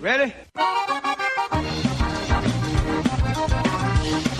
Ready?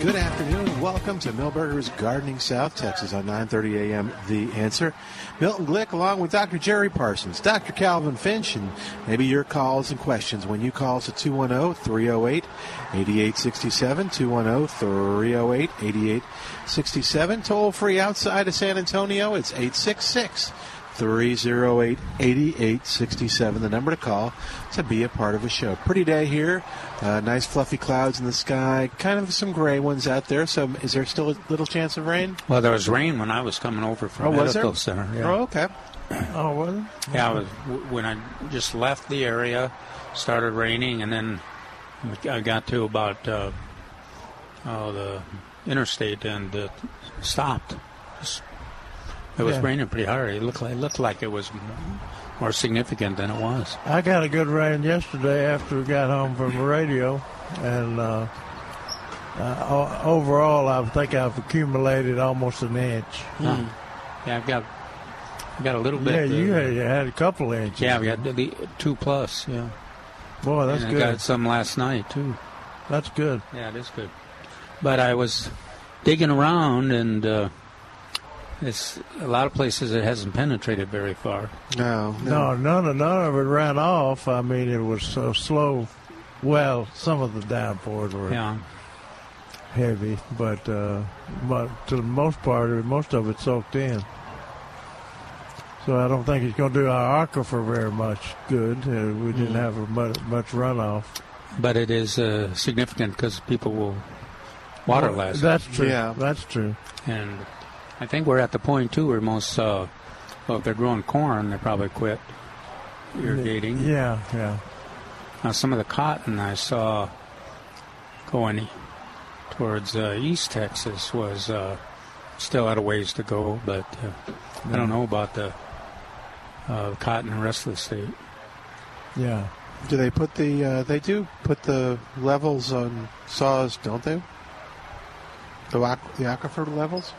Good afternoon. Welcome to Milberger's Gardening South Texas on 9:30 a.m. The Answer. Milton Glick along with Dr. Jerry Parsons, Dr. Calvin Finch, and maybe your calls and questions when you call us at 210-308-8867, 210-308-8867. Toll free outside of San Antonio, it's 866 308 8867, the number to call to be a part of a show. Pretty day here. Uh, nice fluffy clouds in the sky. Kind of some gray ones out there. So, is there still a little chance of rain? Well, there was rain when I was coming over from Oh, was Medical there? Center. Yeah. Oh, okay. Oh, was it? Yeah, I was, when I just left the area, started raining, and then I got to about uh, oh, the interstate and it stopped. Just- It was Yeah. raining pretty hard. It looked like, it looked like it was more significant than it was. I got a good rain yesterday after we got home from the radio, and uh, uh, overall, I think I've accumulated almost an inch. Huh. Yeah, I've got I've got a little bit. Yeah, you uh, had, had a couple inches. Yeah, we got the two plus. Yeah. Boy, that's and good. I got some last night too. That's good. Yeah, it is good. But I was digging around, and uh, it's a lot of places it hasn't penetrated very far. No, No, none of none of it ran off. I mean, it was so slow. Well, some of the downpours were Yeah. heavy, but uh, but to the most part, most of it soaked in. So I don't think it's going to do our aquifer very much good. Uh, we didn't Mm. have a much, much runoff. But it is uh, significant because people will water Well, less. That's true. Yeah. That's true. And I think we're at the point too where most, uh, well, if they're growing corn, they probably quit irrigating. Yeah, yeah. Now, some of the cotton I saw going towards uh, East Texas was uh, still had a ways to go, but uh, I don't know about the uh, cotton in the rest of the state. Yeah. Do they put the? Uh, they do put the levels on SAWS, don't they? The aqu- the aquifer levels.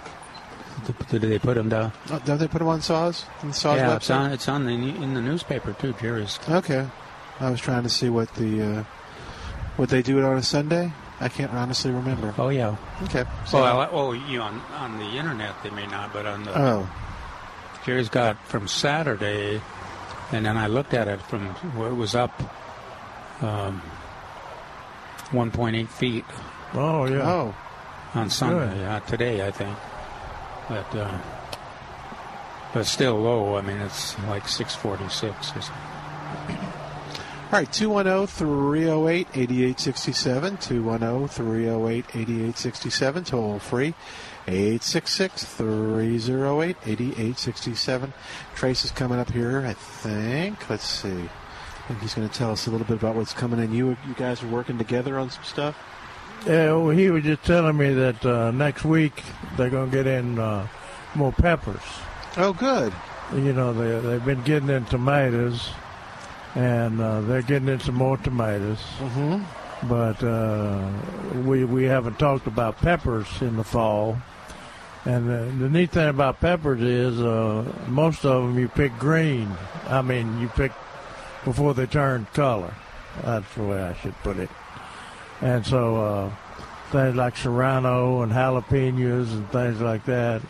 Did they put them down? Oh, don't they put them on SAWS? On SAWS yeah, it's on. It's on the in the newspaper too. Jerry's. Okay. I was trying to see what the uh, what they do it on a Sunday. I can't honestly remember. Oh yeah. Okay. So, Well, I, oh, you on on the internet they may not, but on the oh, Jerry's got from Saturday, and then I looked at it from where it was up um, 1.8 feet Oh, yeah. oh, on Sunday. Good. Yeah, today I think, but uh, but still low. I mean, it's like 646. All right. 210-308-8867. 210-308-8867. Toll free. 866-308-8867. Trace is coming up here, I think. Let's see. I think he's going to tell us a little bit about what's coming in. You you guys are working together on some stuff? Yeah, well, he was just telling me that uh, next week they're going to get in uh, more peppers. Oh, good. You know, they they've been getting in tomatoes, and uh, they're getting in some more tomatoes. Mm-hmm. But uh, we we haven't talked about peppers in the fall. And the, the neat thing about peppers is uh, most of them you pick green. I mean, you pick before they turn color. That's the way I should put it. And so uh, things like serrano and jalapenos and things like that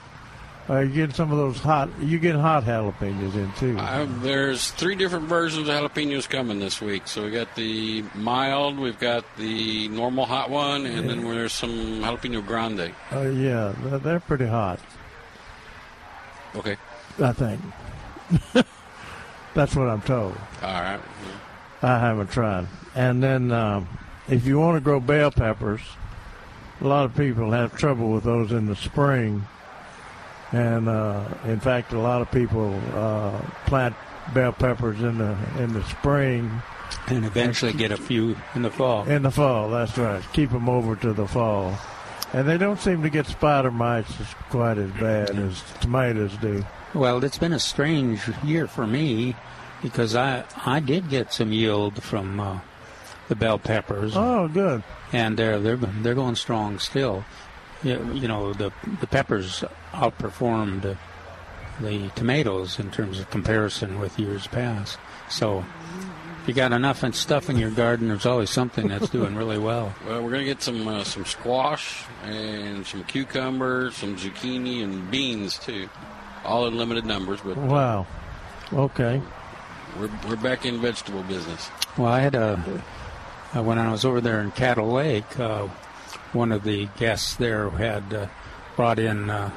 Uh, you getting some of those hot? You getting hot jalapenos in too? Uh, there's three different versions of jalapenos coming this week. So we got the mild, we've got the normal hot one, and then there's some jalapeno grande. Uh, yeah, they're- they're pretty hot. Okay. I think. That's what I'm told. All right. I haven't tried. And then, um, if you want to grow bell peppers, a lot of people have trouble with those in the spring. And uh, in fact, a lot of people uh, plant bell peppers in the in the spring. And eventually get a few in the fall. In the fall, that's right. Keep them over to the fall. And they don't seem to get spider mites quite as bad as tomatoes do. Well, it's been a strange year for me because I I did get some yield from uh, the bell peppers, Oh, good. and they're they're they're going strong still. You, you know the the peppers outperformed uh, the tomatoes in terms of comparison with years past. So if you got enough and stuff in your garden, there's always something that's doing really well. Well, we're gonna get some uh, some squash and some cucumber, some zucchini, and beans too. All in limited numbers, but Wow. Okay. we're we're back in vegetable business. Well, I had a uh, when I was over there in Cattle Lake, uh, one of the guests there had uh, brought in uh,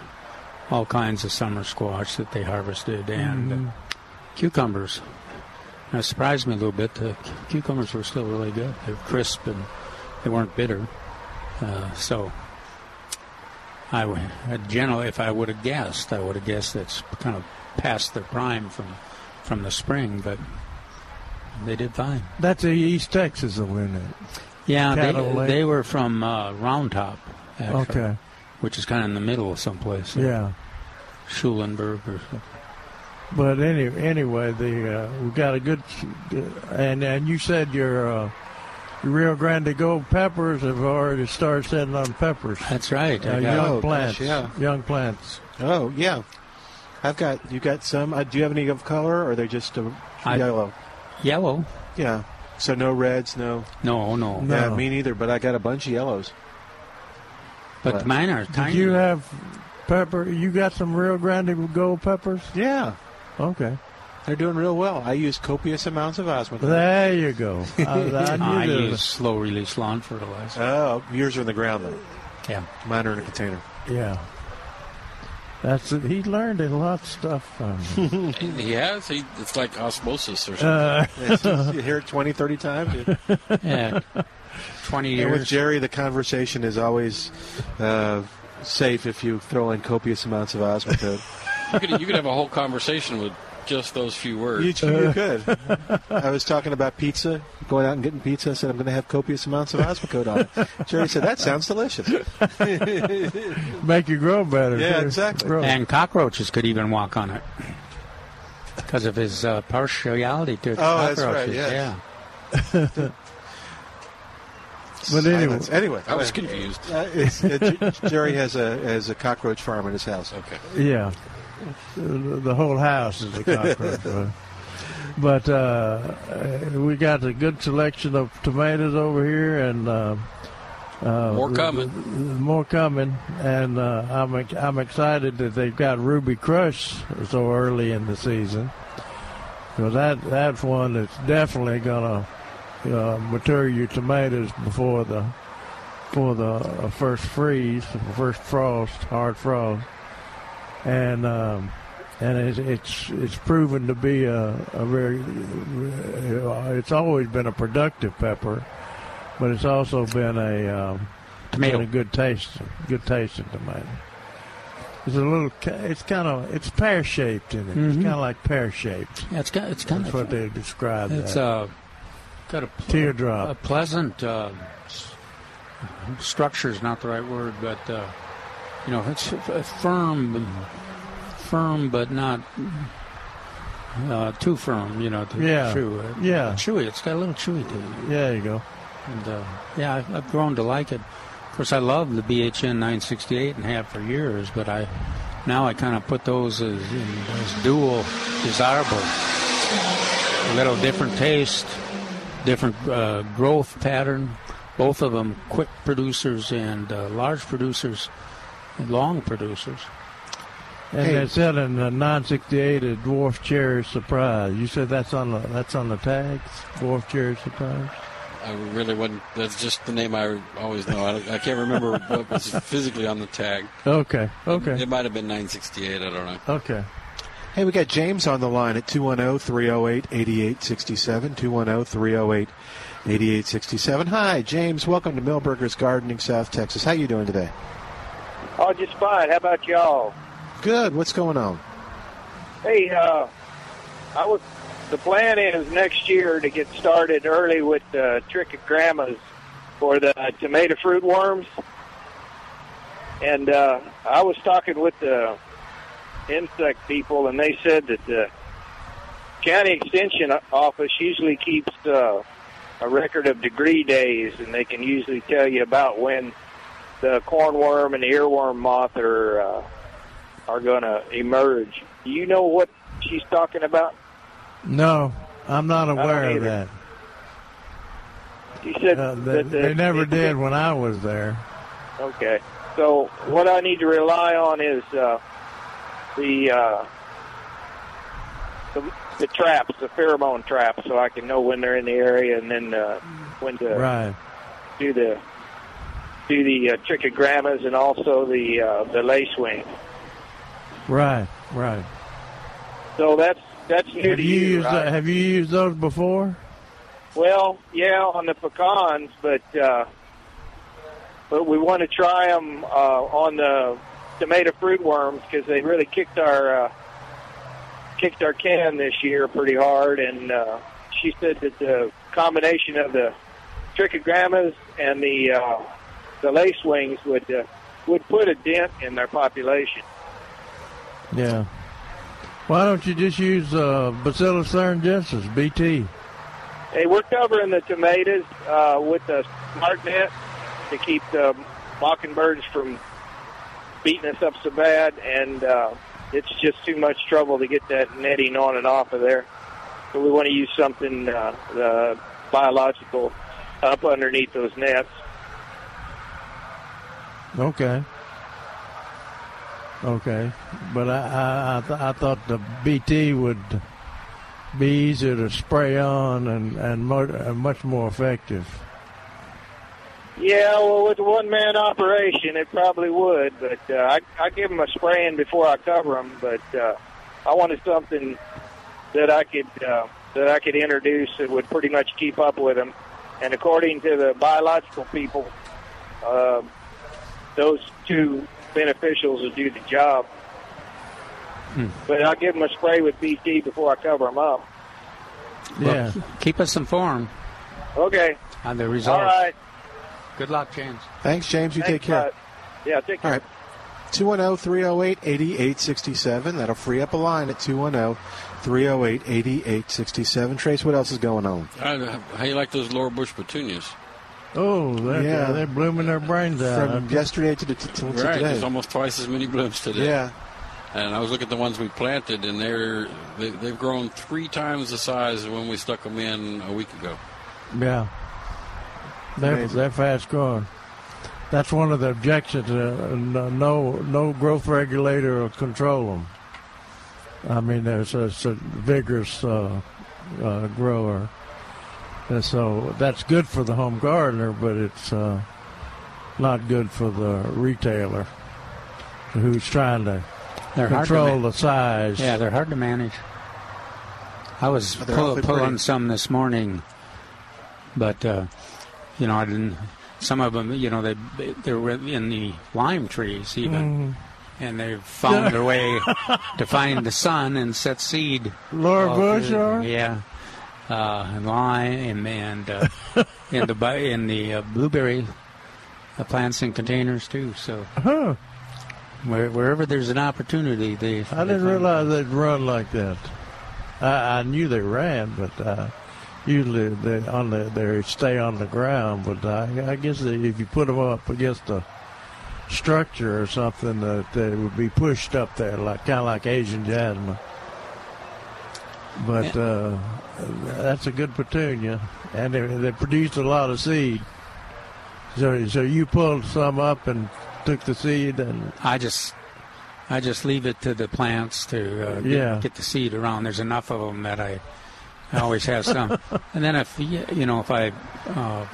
all kinds of summer squash that they harvested and uh, cucumbers. And it surprised me a little bit. The cu- cucumbers were still really good. They were crisp and they weren't bitter. Uh, so, I uh, generally, if I would have guessed, I would have guessed it's kind of past their prime from from the spring, but they did fine. That's the East Texas, isn't it? Yeah, they, they were from uh, Round Top, actually, Okay. which is kind of in the middle of someplace. Yeah. Schulenburg or something. But any, anyway, the uh, we got a good, and and you said your uh, Rio Grande Gold peppers have already started setting on peppers. That's right. Uh, I got- young Oh, gosh, plants. yeah. Young plants. Oh yeah, I've got you got some. Uh, do you have any of color, or are they just uh, I- yellow? Yellow. Yeah. So no reds, no. No, no. No. Yeah, me neither. But I got a bunch of yellows. But What? mine are Did tiny. you have pepper? You got some Rio Grande Gold peppers? Yeah, Okay. they're doing real well. I use copious amounts of Osmocote. There you go. I, I I use slow release lawn fertilizer. Oh, yours are in the ground though. yeah. Mine are in a container. Yeah. That's it. He learned a lot of stuff from. He has. He, it's like osmosis or something. uh, you hear it 20, 30 times. Yeah. 20 And with. Jerry, the conversation is always uh, safe if you throw in copious amounts of osmocote. you, could, you could have a whole conversation with just those few words. you, you could. I was talking about pizza, going out and getting pizza. I said I'm going to have copious amounts of osmocote on it. Jerry said that sounds delicious. make you grow better. Yeah, too. exactly. Grow. And cockroaches could even walk on it. Because of his uh, partiality to Oh, that's right, yes. Yeah. But anyway, anyway, I was confused. Uh, it's, uh, Jerry has a has a cockroach farm in his house. Okay. yeah, the the whole house is a cockroach. but uh, we got a good selection of tomatoes over here, and uh, uh, More coming. more coming. And uh, I'm I'm excited that they've got Ruby Crush so early in the season. So that that's one that's definitely gonna uh, mature your tomatoes before the before the uh, first freeze, the first frost, hard frost, and um, and it's it's it's proven to be a, a very uh, it's always been a productive pepper, but it's also been a um, Tomato. been a good taste, good tasting tomato. It's a little, it's kind of, it's pear shaped in it. It's Mhm. kind of like pear shaped. Yeah, it's got, it's kind That's of what they describe It's that. uh, got a Teardrop. A pleasant uh, structure is not the right word, but uh, you know, it's firm, firm, but not uh, too firm. You know, to Yeah. chew. Yeah. chewy. It's got a little chewy to it. Yeah, there you go. And uh, yeah, I've, I've grown to like it. Of course, I love the BHN 968 and have for years, but I now I kind of put those as, in, as dual desirable. A little different taste, different uh, growth pattern. Both of them quick producers and uh, large producers long producers. And Hey. they said in the 968 a dwarf cherry surprise. You said that's on the that's on the tags. Dwarf cherry surprise. I really wouldn't. That's just the name I always know. I, I can't remember what was physically on the tag. Okay. Okay. It might have been 968. I don't know. Okay. Hey, we got James on the line at 210 308 8867. 210 308 8867. Hi, James. Welcome to Milberger's Gardening, South Texas. How you doing today? Oh, just fine. How about y'all? Good. What's going on? Hey, uh, I was. The plan is next year to get started early with uh, trichogrammas for the tomato fruit worms. And uh, I was talking with the insect people, and they said that the county extension office usually keeps uh, a record of degree days, and they can usually tell you about when the cornworm and the earworm moth are uh, are going to emerge. Do you know what she's talking about? No, I'm not aware of that. She said Uh, they, that the, they never did when I was there. Okay. So what I need to rely on is uh, the, uh, the the traps, the pheromone traps, so I can know when they're in the area and then uh, when to Right. do the do the uh, trichogrammas and also the uh, the lace wing. Right. Right. So that's that's new Have to you used right? that, Have you used those before? Well, yeah, on the pecans, but uh, but we want to try them uh, on the tomato fruit worms because they really kicked our uh, kicked our can this year pretty hard. And uh, she said that the combination of the trichogrammas and the uh, the lace wings would uh, would put a dent in their population. Yeah. Why don't you just use uh, Bacillus thuringiensis (BT)? Hey, we're covering the tomatoes uh, with a smart net to keep the mockingbirds from beating us up so bad, and uh, it's just too much trouble to get that netting on and off of there. So we want to use something uh, uh, biological up underneath those nets. Okay. Okay, but I I, I, th- I thought the BT would be easier to spray on and and, mo- much more effective. Yeah, well, with a one-man operation, it probably would, but uh, I, I give them a spraying before I cover them. But uh, I wanted something that I could uh, that I could introduce that would pretty much keep up with them. And according to the biological people, uh, those two beneficials will do the job. But I'll give them a spray with BT before I cover them up. Yeah. Keep us informed Okay. on the results. All right. Good luck, James. Thanks, James. You Thanks, take care. bud. Yeah, take care. All right. 210 308 8867. That'll free up a line at 210 308 8867. Trace, what else is going on? Uh, how you like those lower bush petunias? Oh, they're, Yeah. they're blooming their brains out. From yesterday to, the, to, to Right, today. there's almost twice as many blooms today. Yeah. And I was looking at the ones we planted, and they're they, they've grown three times the size of when we stuck them in a week ago. Yeah. They're, Amazing. they're fast growing. That's one of the objections. Uh, no, no, no growth regulator will control them. I mean, there's a, it's a vigorous uh, uh, grower, and so that's good for the home gardener, but it's uh, not good for the retailer who's trying to They're hard to control ma- the size. Yeah, they're hard to manage. I was pull, pulling pretty. some this morning, but uh, you know I didn't. Some of them, you know, they they were in the lime trees even, and they've found their way to find the sun and set seed. Laura all Bush, through- yeah, uh, and lime and uh, in the in the uh, blueberry uh, plants in containers too. So Huh. where, wherever there's an opportunity, they. I they didn't realize they'd run like that. I, I knew they ran, but uh, usually they on the they stay on the ground. But I, I guess that if you put them up against a structure or something, that they would be pushed up there, like kind of like Asian jasmine. But uh, that's a good petunia, and they, they produced a lot of seed. So, so you pulled some up and took the seed, and I just I just leave it to the plants to uh, get, Yeah. get the seed around. There's enough of them that I, I always have some. and then if you know if I uh,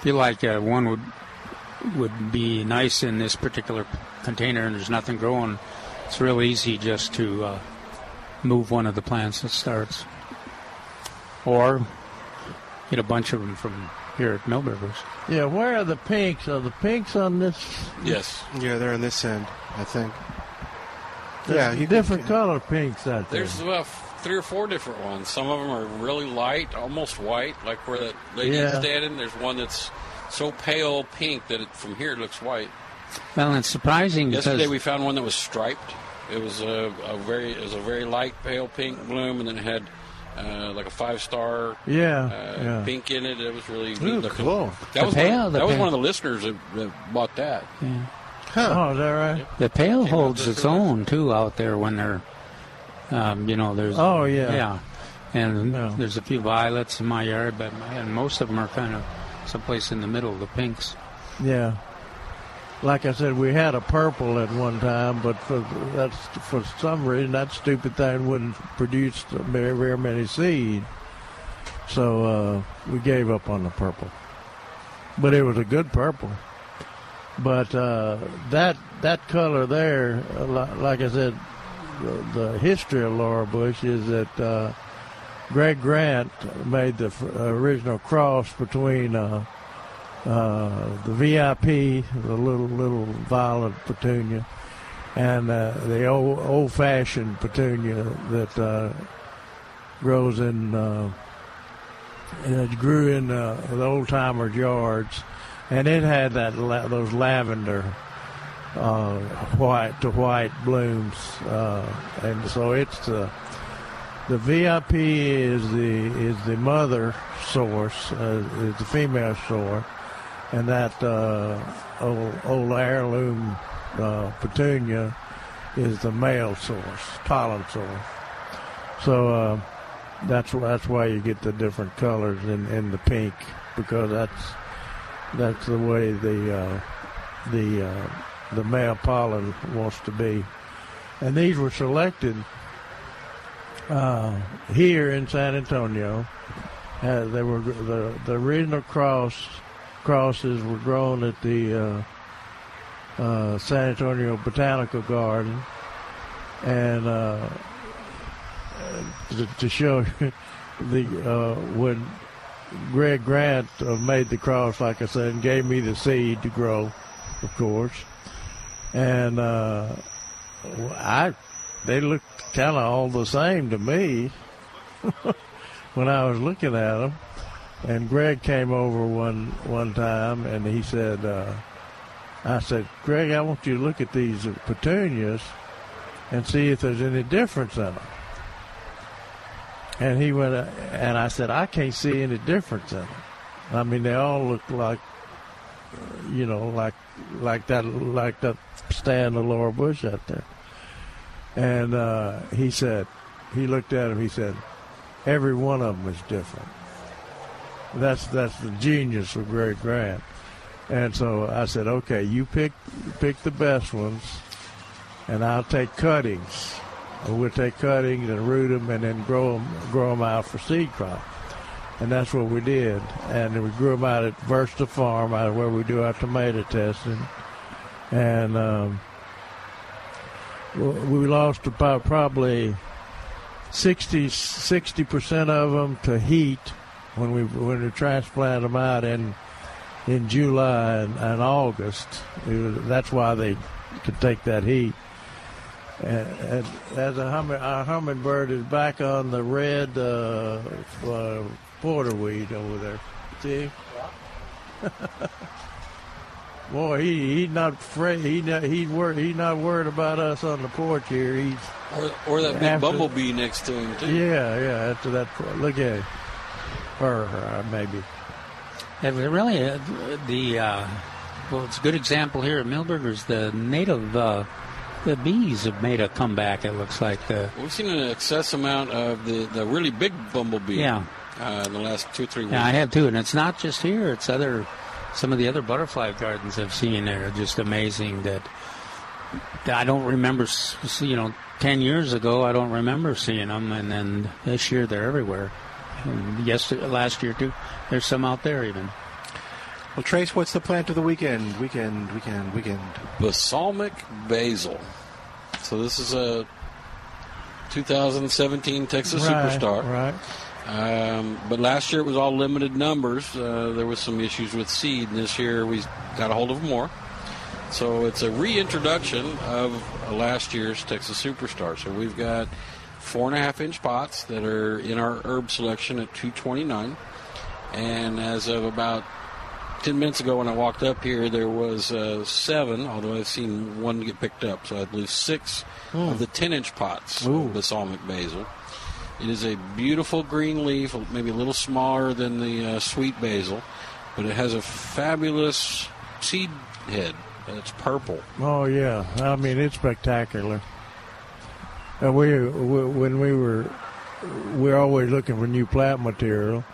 feel like uh, one would would be nice in this particular container and there's nothing growing, it's real easy just to uh, move one of the plants that starts, or get a bunch of them from here at Milberger's. Yeah, where are the pinks? Are the pinks on this? Yes. Yeah, they're on this end, I think. There's Yeah, you different can- color pinks out there. There's about three or four different ones. Some of them are really light, almost white, like where that lady's Yeah. standing. There's one that's so pale pink that it, from here it looks white. Well, it's surprising Yesterday because we found one that was striped. It was a, a very it was a very light pale pink bloom, and then it had uh, like a five star Yeah, uh, yeah. pink in it. It was really neat Ooh, cool. That The was pale- one, the that was one of the listeners that, that bought that. Huh? Oh, is that right? The pail Came holds its early. own too out there when they're, um, you know, there's. Oh, yeah. Yeah, and Yeah. there's a few violets in my yard, but and most of them are kind of someplace in the middle, of the pinks. Yeah. Like I said, we had a purple at one time, but for that's for some reason that stupid thing wouldn't produce very, very many seed. So uh, we gave up on the purple. But it was a good purple. But uh, that that color there, uh, like I said, the, the history of Laura Bush is that uh, Greg Grant made the original cross between. Uh, uh, the VIP, the little little violet petunia, and uh, the old old fashioned petunia that uh, grows in uh, it grew in uh, the old timers' yards, and it had that la- those lavender uh, white to white blooms, uh, and so it's the the VIP is the is the mother source, uh, is the female source, and that uh, old, old heirloom uh, petunia is the male source, pollen source. So uh, that's that's why you get the different colors in, in the pink because that's that's the way the uh, the uh, the male pollen wants to be, and these were selected uh, here in San Antonio. They were the the original cross crosses were grown at the uh, uh, San Antonio Botanical Garden, and uh, to, to show the uh, when Greg Grant uh, made the cross, like I said, and gave me the seed to grow, of course, and I they looked kind of all the same to me when I was looking at them. And Greg came over one one time, and he said, uh, "I said, Greg, I want you to look at these petunias and see if there's any difference in them." And he went, uh, and I said, "I can't see any difference in them. I mean, they all look like, you know, like like that like that stand of Laura Bush out there." And uh, he said, he looked at him. He said, "Every one of them is different." That's that's the genius of Greg Grant. And so I said, "Okay, you pick pick the best ones, and I'll take cuttings. We'll take cuttings and root them, and then grow them grow them out for seed crop." And that's what we did. And we grew them out at Versta Farm, out where we do our tomato testing. And um, we lost about probably 60 percent of them to heat when we when we transplanted them out in in July and, and August. It was- that's why they could take that heat. And, and as a humming, our hummingbird is back on the red uh, uh, porterweed over there. See? Boy, he he's not afraid. He not, he's worried. He's not worried about us on the porch here. He's Or, or that big After- bumblebee next to him too. yeah, yeah. After that, look at it. Or uh, maybe. Yeah, but really, uh, the uh, well, it's a good example here at Milberger's. The native uh, the bees have made a comeback. It looks like the We've seen an excess amount of the, the really big bumblebee. Yeah. Uh, in the last two three weeks. yeah, I have too, and it's not just here. It's other some of the other butterfly gardens I've seen. Are just amazing that I don't remember, s- s- you know, 10 years ago, I don't remember seeing them. And then this year, they're everywhere. And yesterday, last year, too, there's some out there even. Well, Trace, what's the plant of the weekend? Weekend, weekend, weekend. Balsamic basil. So this is a 2017 Texas Right, Superstar. Right. Um, but last year it was all limited numbers. Uh, there was some issues with seed, and this year we got a hold of more. So it's a reintroduction of last year's Texas Superstar. So we've got four and a half inch pots that are in our herb selection at 229. And as of about 10 minutes ago when I walked up here, there was uh, seven, although I've seen one get picked up. So I believe six of the 10 inch pots of balsamic basil. It is a beautiful green leaf, maybe a little smaller than the uh, sweet basil, but it has a fabulous seed head. and It's purple. Oh yeah, I mean it's spectacular. And we, we when we were, we're always looking for new plant material,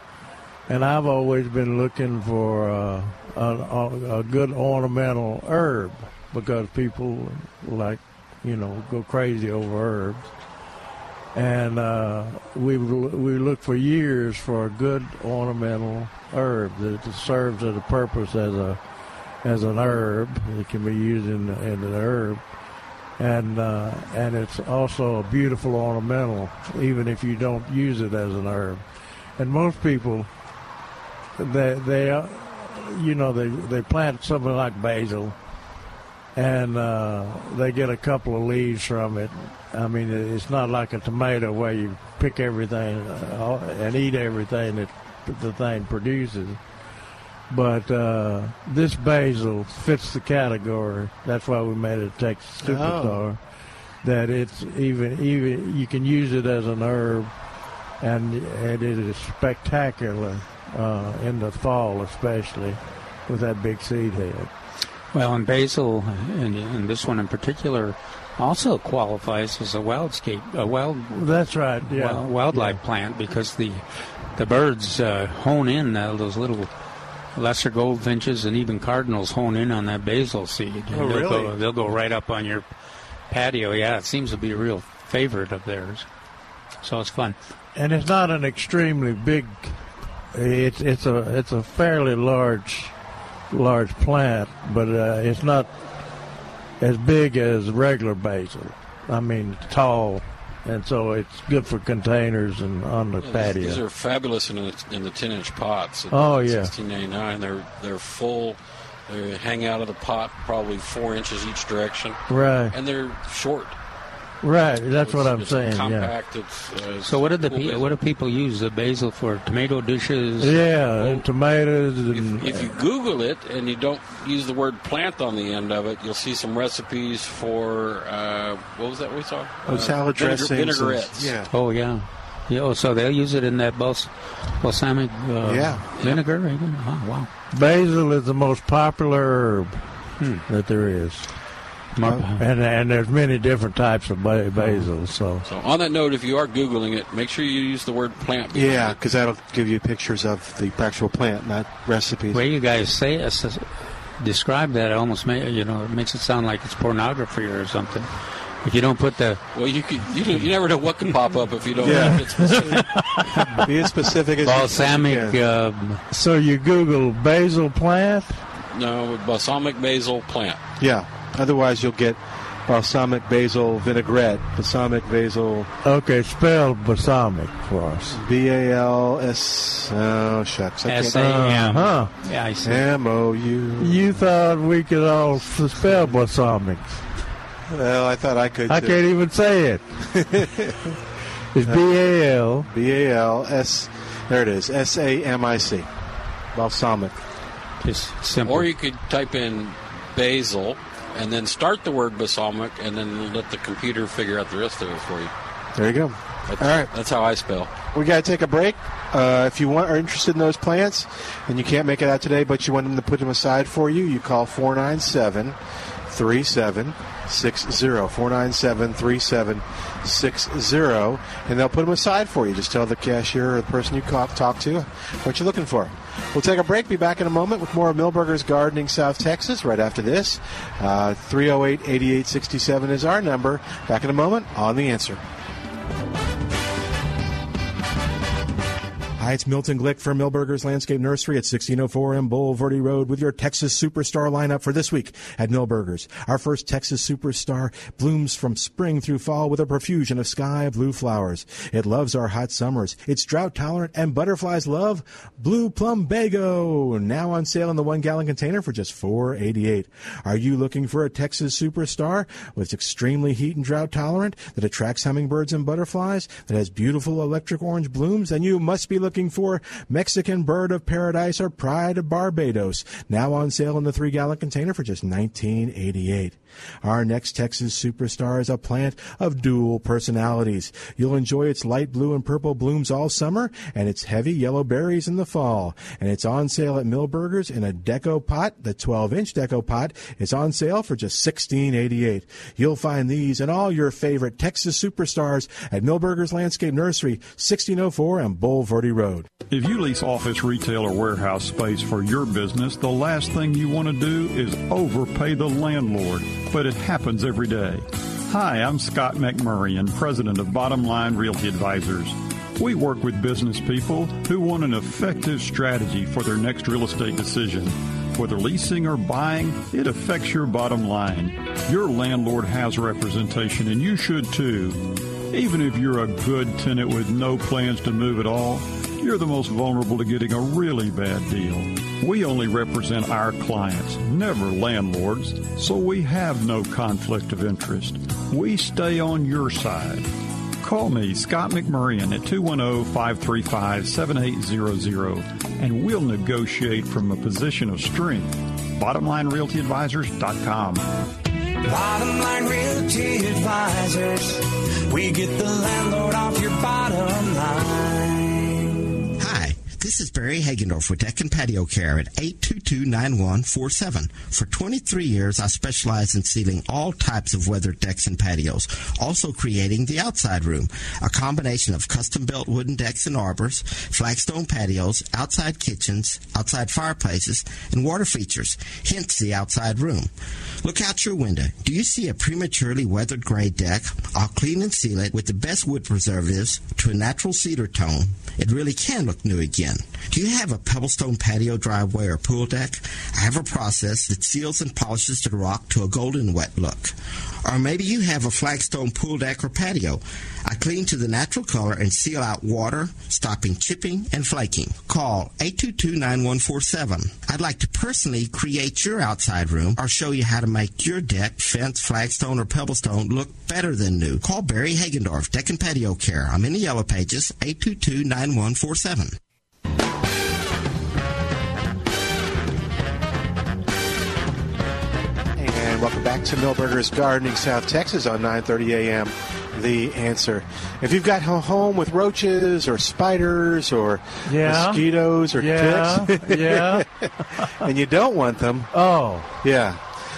and I've always been looking for uh, a, a, good ornamental herb because people like, you know, go crazy over herbs. And uh, we we looked for years for a good ornamental herb that serves as a purpose as a as an herb. It can be used in, in an herb, and uh, and it's also a beautiful ornamental, even if you don't use it as an herb. And most people, they they, uh, you know, they they plant something like basil, and uh, they get a couple of leaves from it. I mean, it's not like a tomato where you pick everything uh, and eat everything that the thing produces. But uh, this basil fits the category. That's why we made it a Texas Superstar. That it's even even you can use it as an herb, and and it is spectacular uh, in the fall, especially with that big seed head. Well, and basil, and, and this one in particular, also qualifies as a wildscape, a wild, That's right. Yeah. wild- wildlife plant because the the birds uh, hone in uh, those little lesser goldfinches and even cardinals hone in on that basil seed. Oh, they'll Go, really? they'll go right up on your patio. Yeah, it seems to be a real favorite of theirs. So it's fun. and it's not an extremely big. It's it's a it's a fairly large large plant, but uh, it's not as big as regular basil. I mean, tall, and so it's good for containers and on the Yeah, patio. these, these are fabulous in the, in the 10 inch pots. Oh, yeah. 16.99. They're they're full. They hang out of the pot probably four inches each direction, right, and they're short. Right. That's what I'm it's saying. Yeah, It's, uh, So what do the cool pe- what do people use the basil for? Tomato dishes. yeah, and tomatoes and If, if you Google it and you don't use the word plant on the end of it, you'll see some recipes for uh, what was that we saw? Oh, Uh, salad vinegar- dressings. and- vinaigrettes. Yeah. Oh yeah. Yeah, oh, so they'll use it in that bals- balsamic uh, Yeah. vinegar. Even? Oh, wow. basil is the most popular herb Hmm. that there is, Mar- and and there's many different types of basil. So So on that note, if you are googling it, make sure you use the word plant. Yeah, because that'll give you pictures of the actual plant, not recipes. the way you guys say it, s- describe that, it almost ma- you know, it makes it sound like it's pornography or something. If you don't put the Well, you could, you, you never know what can pop up if you don't Yeah. make specific. Be as specific as balsamic, You can. um, so you Google basil plant. No, balsamic basil plant. yeah. Otherwise, you'll get balsamic basil vinaigrette. Balsamic basil Okay, spell balsamic for us. B A L S. Oh shucks. I S can't. A M. Huh? Yeah, I see. M O U. You thought we could all spell balsamic. Well, I thought I could. I too. can't even say it. it's B A L. B A L S. There it is. S A M I C. Balsamic. Just simple. Or you could type in basil and then start the word balsamic and then let the computer figure out the rest of it for you. There you go. That's, All right. That's how I spell. We got to take a break. Uh, if you want are interested in those plants and you can't make it out today, but you want them to put them aside for you, you call 497 3760. 497 3760. And they'll put them aside for you. Just tell the cashier or the person you talk to what you're looking for. We'll take a break. Be back in a moment with more of Milberger's Gardening South Texas right after this. Uh, 308 8867 is our number. Back in a moment on The Answer. Hi, it's Milton Glick from Milberger's Landscape Nursery at 1604 M Bulverde Road with your Texas Superstar lineup for this week at Milberger's. Our first Texas Superstar blooms from spring through fall with a profusion of sky blue flowers. It loves our hot summers. It's drought tolerant and butterflies love Blue Plumbago. Now on sale in the one gallon container for just $4.88. Are you looking for a Texas Superstar with extremely heat and drought tolerant that attracts hummingbirds and butterflies that has beautiful electric orange blooms? Then you must be looking for Mexican Bird of Paradise or Pride of Barbados. Now on sale in the three gallon container for just $19.88. Our next Texas superstar is a plant of dual personalities. You'll enjoy its light blue and purple blooms all summer and its heavy yellow berries in the fall. And it's on sale at Milberger's in a deco pot. The 12 inch deco pot is on sale for just $16.88. You'll find these and all your favorite Texas superstars at Milberger's Landscape Nursery, 1604 and Bull Bulverde Road. If you lease office, retail, or warehouse space for your business, the last thing you want to do is overpay the landlord but it happens every day. Hi, I'm Scott McMurray, and president of Bottom Line Realty Advisors. We work with business people who want an effective strategy for their next real estate decision. Whether leasing or buying, it affects your bottom line. Your landlord has representation, and you should too. Even if you're a good tenant with no plans to move at all, you're the most vulnerable to getting a really bad deal. We only represent our clients, never landlords, so we have no conflict of interest. We stay on your side. Call me, Scott McMurrian, at 210 535 7800, and we'll negotiate from a position of strength. BottomLineRealtyAdvisors.com. Bottom Line Realty Advisors. We get the landlord off your bottom line. Hi. This is Barry Hagendorf with Deck and Patio Care at 822-9147. For 23 years, I specialize in sealing all types of weathered decks and patios, also creating the outside room, a combination of custom-built wooden decks and arbors, flagstone patios, outside kitchens, outside fireplaces, and water features, hence the outside room. Look out your window. Do you see a prematurely weathered gray deck? I'll clean and seal it with the best wood preservatives to a natural cedar tone. It really can look new again. Do you have a pebblestone patio driveway or pool deck? I have a process that seals and polishes the rock to a golden wet look. Or maybe you have a flagstone pool deck or patio. I clean to the natural color and seal out water, stopping chipping and flaking. Call 822-9147. I'd like to personally create your outside room or show you how to make your deck, fence, flagstone, or pebblestone look better than new. Call Barry Hagendorf, Deck and Patio Care. I'm in the yellow pages, 822-9147. Welcome back to Milberger's Gardening, South Texas on 9:30 a.m. The answer. If you've got a home with roaches or spiders or Yeah. mosquitoes or Yeah, ticks, yeah. and you don't want them, Oh, yeah,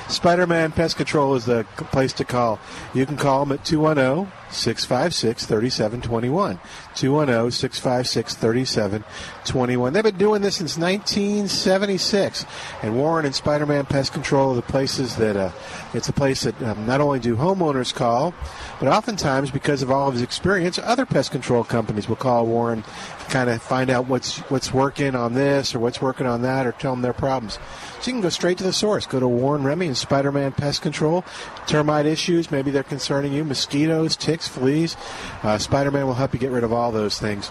Spider-Man Pest Control is the place to call. You can call them at 210 656 3721. 210 656 3721. They've been doing this since 1976. And Warren and Spider Man Pest Control are the places that, uh, it's a place that um, not only do homeowners call, but oftentimes, because of all of his experience, other pest control companies will call Warren, kind of find out what's what's working on this or what's working on that, or tell them their problems. So you can go straight to the source. Go to Warren Remy and Spider-Man Pest Control. Termite issues, maybe they're concerning you. Mosquitoes, ticks, fleas. Uh, Spider-Man will help you get rid of all those things.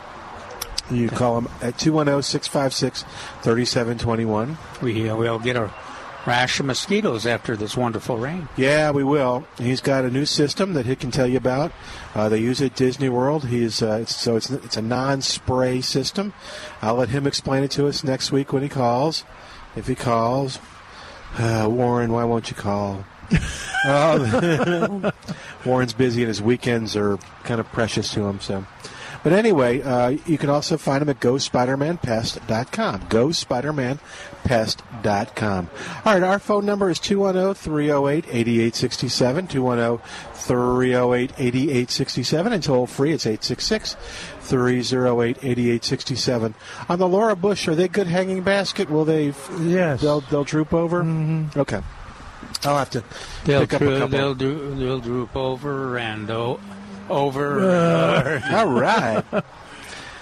You call them at oh, 210-656-3721. We, uh, we'll get a rash of mosquitoes after this wonderful rain. Yeah, we will. He's got a new system that he can tell you about. Uh, they use it at Disney World. He's uh, it's, so it's it's a non-spray system. I'll let him explain it to us next week when he calls. If he calls, uh, Warren, why won't you call? Uh, Warren's busy and his weekends are kind of precious to him. So, But anyway, uh, you can also find them at GoSpidermanPest.com. GoSpidermanPest.com. All right, our phone number is 210 308 8867. 210 308 8867. And toll free, it's 866 308 8867. On the Laura Bush, are they good hanging basket? Will they? Yes. They'll, they'll droop over? Mm-hmm. Okay. I'll have to They'll, pick up a couple. they'll, dro- they'll droop over and o- over. Uh, all right.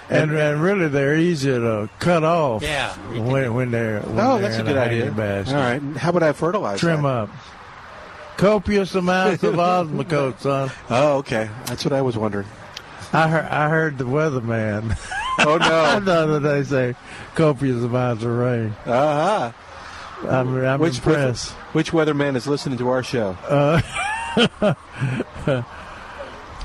And, and really, they're easy to cut off. Yeah. When, when they're when Oh, they're that's a in good idea. hanging basket. All right. How about I fertilize Trim that? up. Copious amounts of Osmocote, son. Oh, okay. That's what I was wondering. I heard, I heard the weatherman Oh, no. the other day say copious amounts of rain. Uh-huh. I'm, I'm Which, impressed. which weatherman is listening to our show? Uh,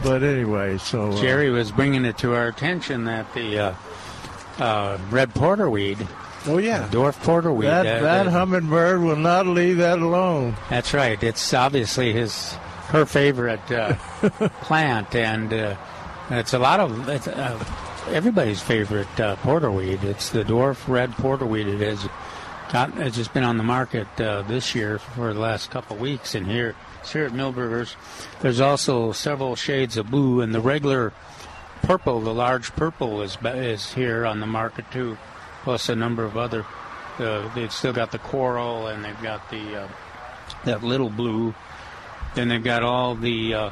but anyway, so uh, Jerry was bringing it to our attention that the uh, uh, red porterweed, Oh, yeah. dwarf porterweed, that uh, that hummingbird will not leave that alone. That's right. It's obviously his her favorite uh, plant, and uh, it's a lot of it's, uh, everybody's favorite uh, porterweed. It's the dwarf red porterweed. It is got it's just been on the market uh, this year for the last couple of weeks, and here here at Milberger's. There's also several shades of blue, and the regular purple, the large purple, is is here on the market too, plus a number of other. Uh, they've still got the coral, and they've got the uh, that little blue. Then they've got all the uh,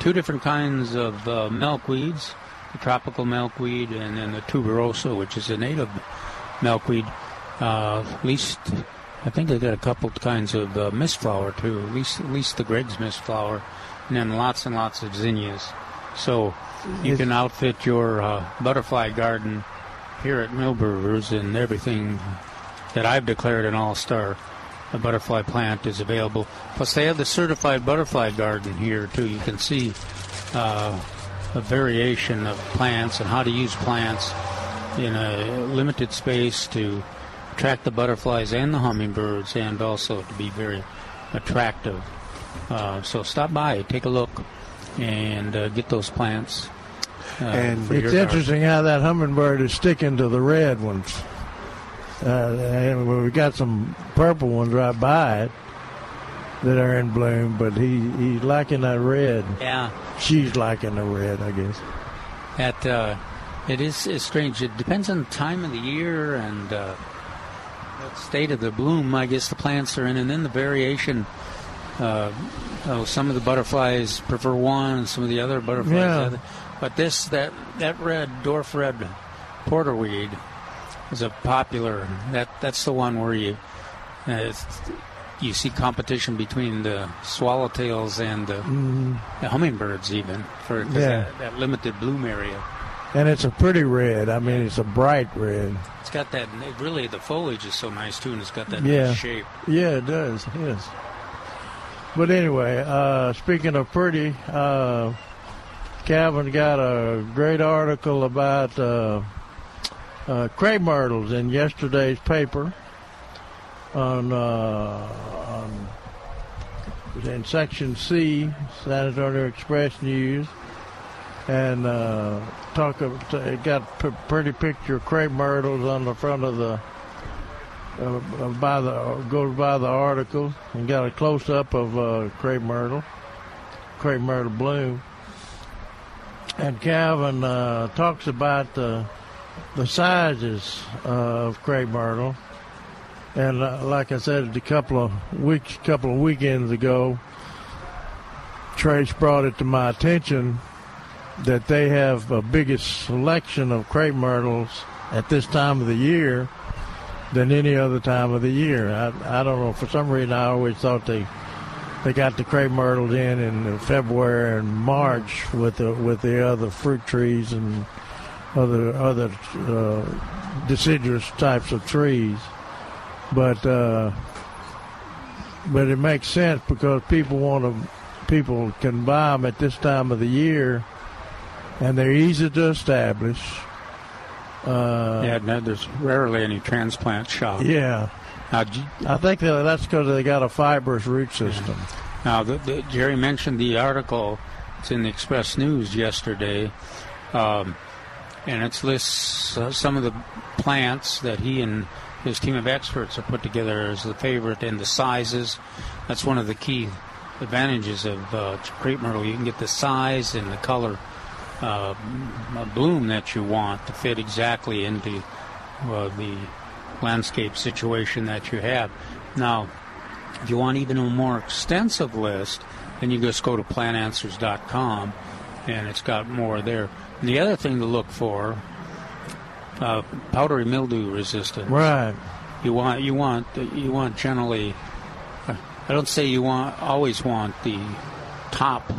two different kinds of uh, milkweeds, the tropical milkweed, and then the tuberosa, which is a native milkweed. Uh, least, I think they got a couple kinds of uh, mistflower too. At least, at least the Gregg's mistflower, and then lots and lots of zinnias. So you can outfit your uh, butterfly garden here at Milberger's, and everything that I've declared an all-star. A butterfly plant is available. Plus, they have the certified butterfly garden here too. You can see uh, a variation of plants and how to use plants in a limited space to attract the butterflies and the hummingbirds, and also to be very attractive. Uh, so stop by, take a look, and uh, get those plants. Uh, And It's interesting how that hummingbird is sticking to the red ones. Uh, and we got some purple ones right by it that are in bloom, but he he's liking that red. Yeah. She's liking the red, I guess. That uh, it is it's strange. It depends on the time of the year and uh, state of the bloom. I guess the plants are in, and then the variation. Uh, oh, some of the butterflies prefer one, and some of the other butterflies Yeah. the other. But this that that red dwarf red porterweed is a popular. That that's the one where you. Uh, you see competition between the swallowtails and the, the hummingbirds, even for Yeah. that, that limited bloom area. And it's a pretty red. I mean, it's a bright red. It's got that. Really, the foliage is so nice too, and it's got that Yeah. nice shape. Yeah, it does. Yes. But anyway, uh, speaking of pretty, uh, Calvin got a great article about uh, uh, crepe myrtles in yesterday's paper on, uh, on in section C, San Antonio Express News, and uh, talk of, it got p- pretty picture of crepe myrtles on the front of the uh, by the goes by the article and got a close up of uh, crepe myrtle, crepe myrtle bloom. And Calvin uh, talks about the the sizes of crepe myrtle. And uh, like I said a couple of weeks, couple of weekends ago, Trace brought it to my attention that they have a biggest selection of crepe myrtles at this time of the year than any other time of the year. I, I don't know. For some reason, I always thought they they got the crepe myrtles in in February and March with the with the other fruit trees and other other uh, deciduous types of trees. But uh, but it makes sense because people want to people can buy them at this time of the year, and they're easy to establish. Uh, yeah, no, there's rarely any transplant shock. yeah. Now, I think that's because they got a fibrous root system. now the, the, Jerry mentioned the article. It's in the Express News yesterday. Um, and it lists uh, some of the plants that he and his team of experts have put together as the favorite and the sizes. That's one of the key advantages of uh, crepe myrtle. You can get the size and the color uh, bloom that you want to fit exactly into uh, the landscape situation that you have. Now, if you want even a more extensive list, then you just go to plantanswers.com and it's got more there. And the other thing to look for, uh, powdery mildew resistance. Right. You want you want you want generally. uh, I don't say you want always want the top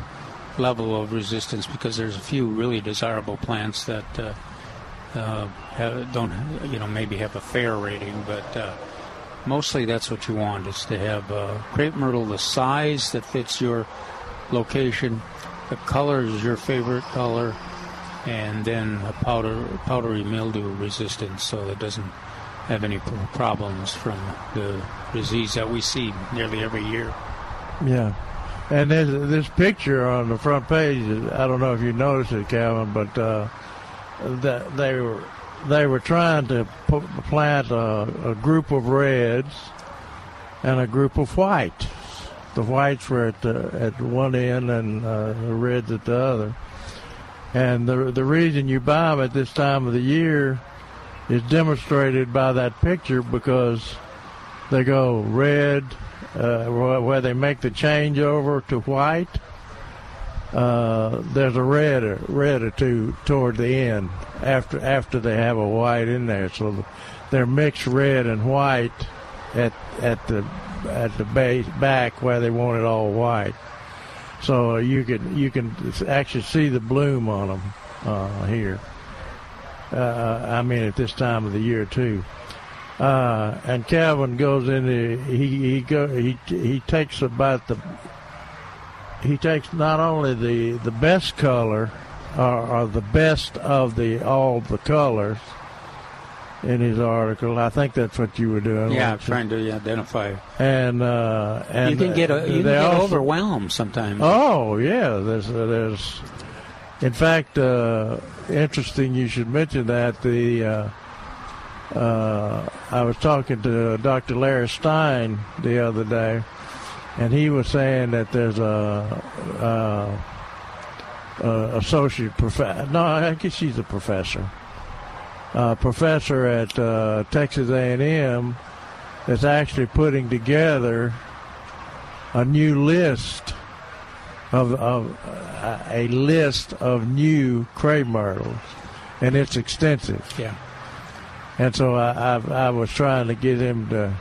level of resistance because there's a few really desirable plants that uh, uh, have, don't you know maybe have a fair rating, but uh, mostly that's what you want is to have uh, crepe myrtle the size that fits your location, the color is your favorite color, and then a powder powdery mildew resistance so it doesn't have any problems from the disease that we see nearly every year. Yeah. And there's this picture on the front page. I don't know if you noticed it, Calvin, but uh, that they were they were trying to plant a, a group of reds and a group of whites. The whites were at the, at one end and uh, the reds at the other. And the the reason you buy them at this time of the year is demonstrated by that picture because they go red, uh, where they make the change over to white. Uh, there's a red, or, red or two toward the end after after they have a white in there. So they're mixed red and white at at the at the base back where they want it all white. So you can you can actually see the bloom on them uh, here. Uh, I mean, at this time of the year too. Uh, and Calvin goes into he he go he he takes about the he takes not only the the best color or, or the best of the all the colors in his article. I think that's what you were doing. Yeah, you? trying to identify. And uh, and you can get a, you can get also- overwhelmed sometimes. Oh yeah, there's there's. In fact, uh, interesting. You should mention that the. Uh, I was talking to Dr. Larry Stein the other day, and he was saying that there's a, a, a associate professor. No, I guess she's a professor. Uh, professor at uh, Texas A&M that's actually putting together a new list of, of a list of new crepe myrtles, and it's extensive. Yeah. And so I, I, I was trying to get him to.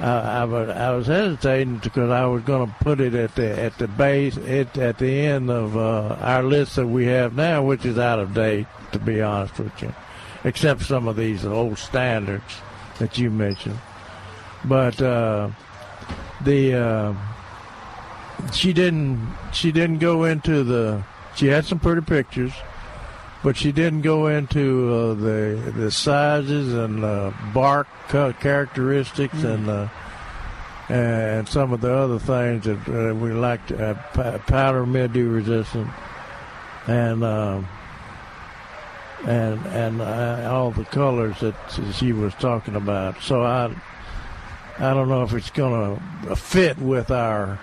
I, I was hesitating because I was going to put it at the at the base it, at the end of uh, our list that we have now, which is out of date, to be honest with you, except some of these old standards that you mentioned. But uh, the uh, she didn't she didn't go into the she had some pretty pictures but she didn't go into uh, the the sizes and uh, bark characteristics and uh, and some of the other things that uh, we like to uh, powder mildew resistant and um, and and uh, all the colors that she was talking about. So I I don't know if it's going to fit with our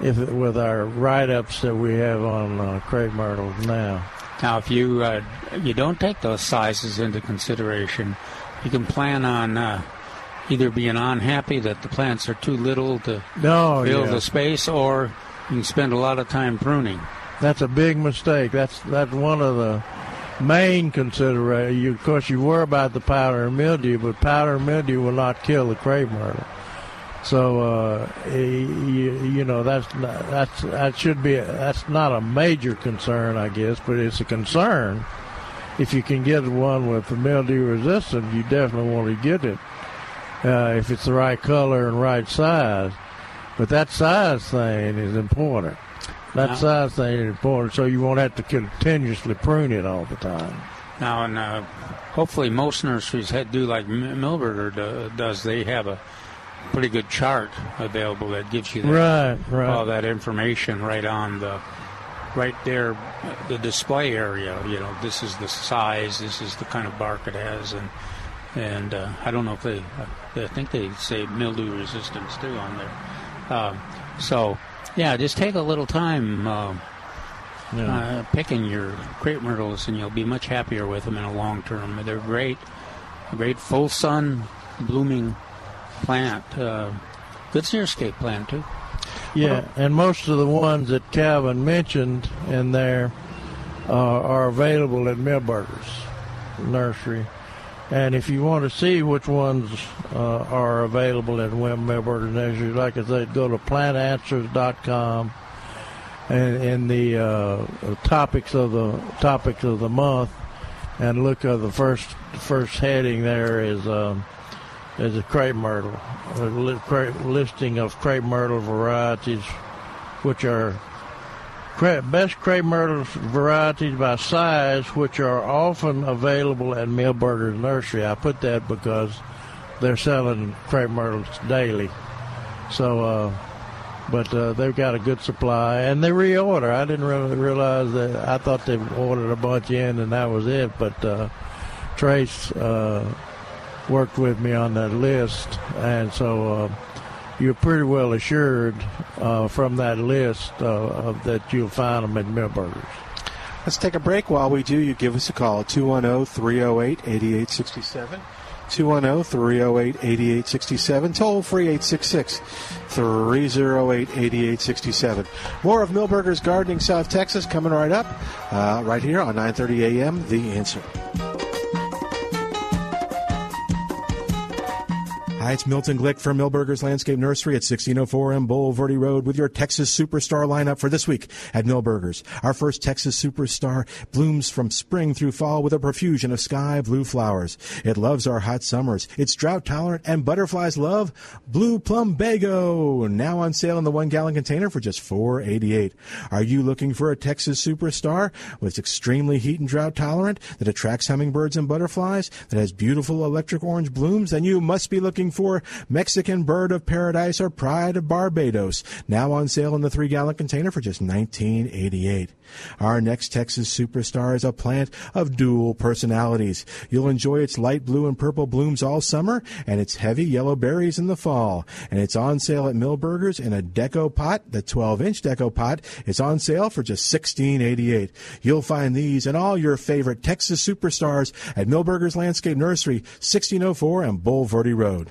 if with our write ups that we have on uh, crepe myrtles now. Now, if you uh, you don't take those sizes into consideration, you can plan on uh, either being unhappy that the plants are too little to No, fill yeah. the space, or you can spend a lot of time pruning. That's a big mistake. That's that's one of the main considerations. Of course, you worry about the powder and mildew, but powder and mildew will not kill the crepe myrtle. So uh, you, you know that's that's that should be that's not a major concern, I guess, but it's a concern. If you can get one with mildew resistant, you definitely want to get it uh, if it's the right color and right size. But that size thing is important. That Now- size thing is important, so you won't have to continuously prune it all the time. Now, and uh, hopefully most nurseries do like Milberger does. They have a pretty good chart available that gives you that, Right, right. all that information right on the right there, the display area. You know, this is the size, this is the kind of bark it has, and and uh, I don't know if they, I think they say mildew resistance too on there. Um, so yeah, just take a little time. Uh, Yeah. uh, picking your crepe myrtles, and you'll be much happier with them in the long term. They're great, great full sun blooming plant. Uh, good xeriscape plant too. Yeah, and most of the ones that Calvin mentioned in there uh, are available at Milberger's Nursery. And if you want to see which ones uh, are available at Milberger's Nursery, like I said, go to plantanswers.com and in the uh, topics of the topics of the month, and look at the first first heading there is um, is a crepe myrtle, a li- listing of crepe myrtle varieties, which are best crepe myrtle varieties by size, which are often available at Milberger's Nursery. I put that because they're selling crepe myrtles daily, so. Uh, but uh, they've got a good supply, and they reorder. I didn't really realize that. I thought they ordered a bunch in, and that was it. But uh, Trace uh, worked with me on that list, and so uh, you're pretty well assured uh, from that list uh, that you'll find them at Milberger's. Let's take a break. While we do, you give us a call 210 308 8867. 210 308 8867. Toll free 866 308 8867. More of Milberger's Gardening South Texas coming right up, uh, right here on 930 a.m. The Answer. Hi, it's Milton Glick from Milberger's Landscape Nursery at 1604 M Bulverde Road with your Texas Superstar lineup for this week at Milberger's. Our first Texas Superstar blooms from spring through fall with a profusion of sky blue flowers. It loves our hot summers. It's drought tolerant and butterflies love Blue Plumbago. Now on sale in the one gallon container for just $4.88. Are you looking for a Texas Superstar that's extremely heat and drought tolerant, that attracts hummingbirds and butterflies, that has beautiful electric orange blooms? Then you must be looking for Mexican Bird of Paradise or Pride of Barbados. Now on sale in the three gallon container for just $19.88. Our next Texas superstar is a plant of dual personalities. You'll enjoy its light blue and purple blooms all summer and its heavy yellow berries in the fall. And it's on sale at Milberger's in a deco pot. The 12 inch deco pot is on sale for just $16.88. You'll find these and all your favorite Texas superstars at Milberger's Landscape Nursery, 1604 and Bulverde Road.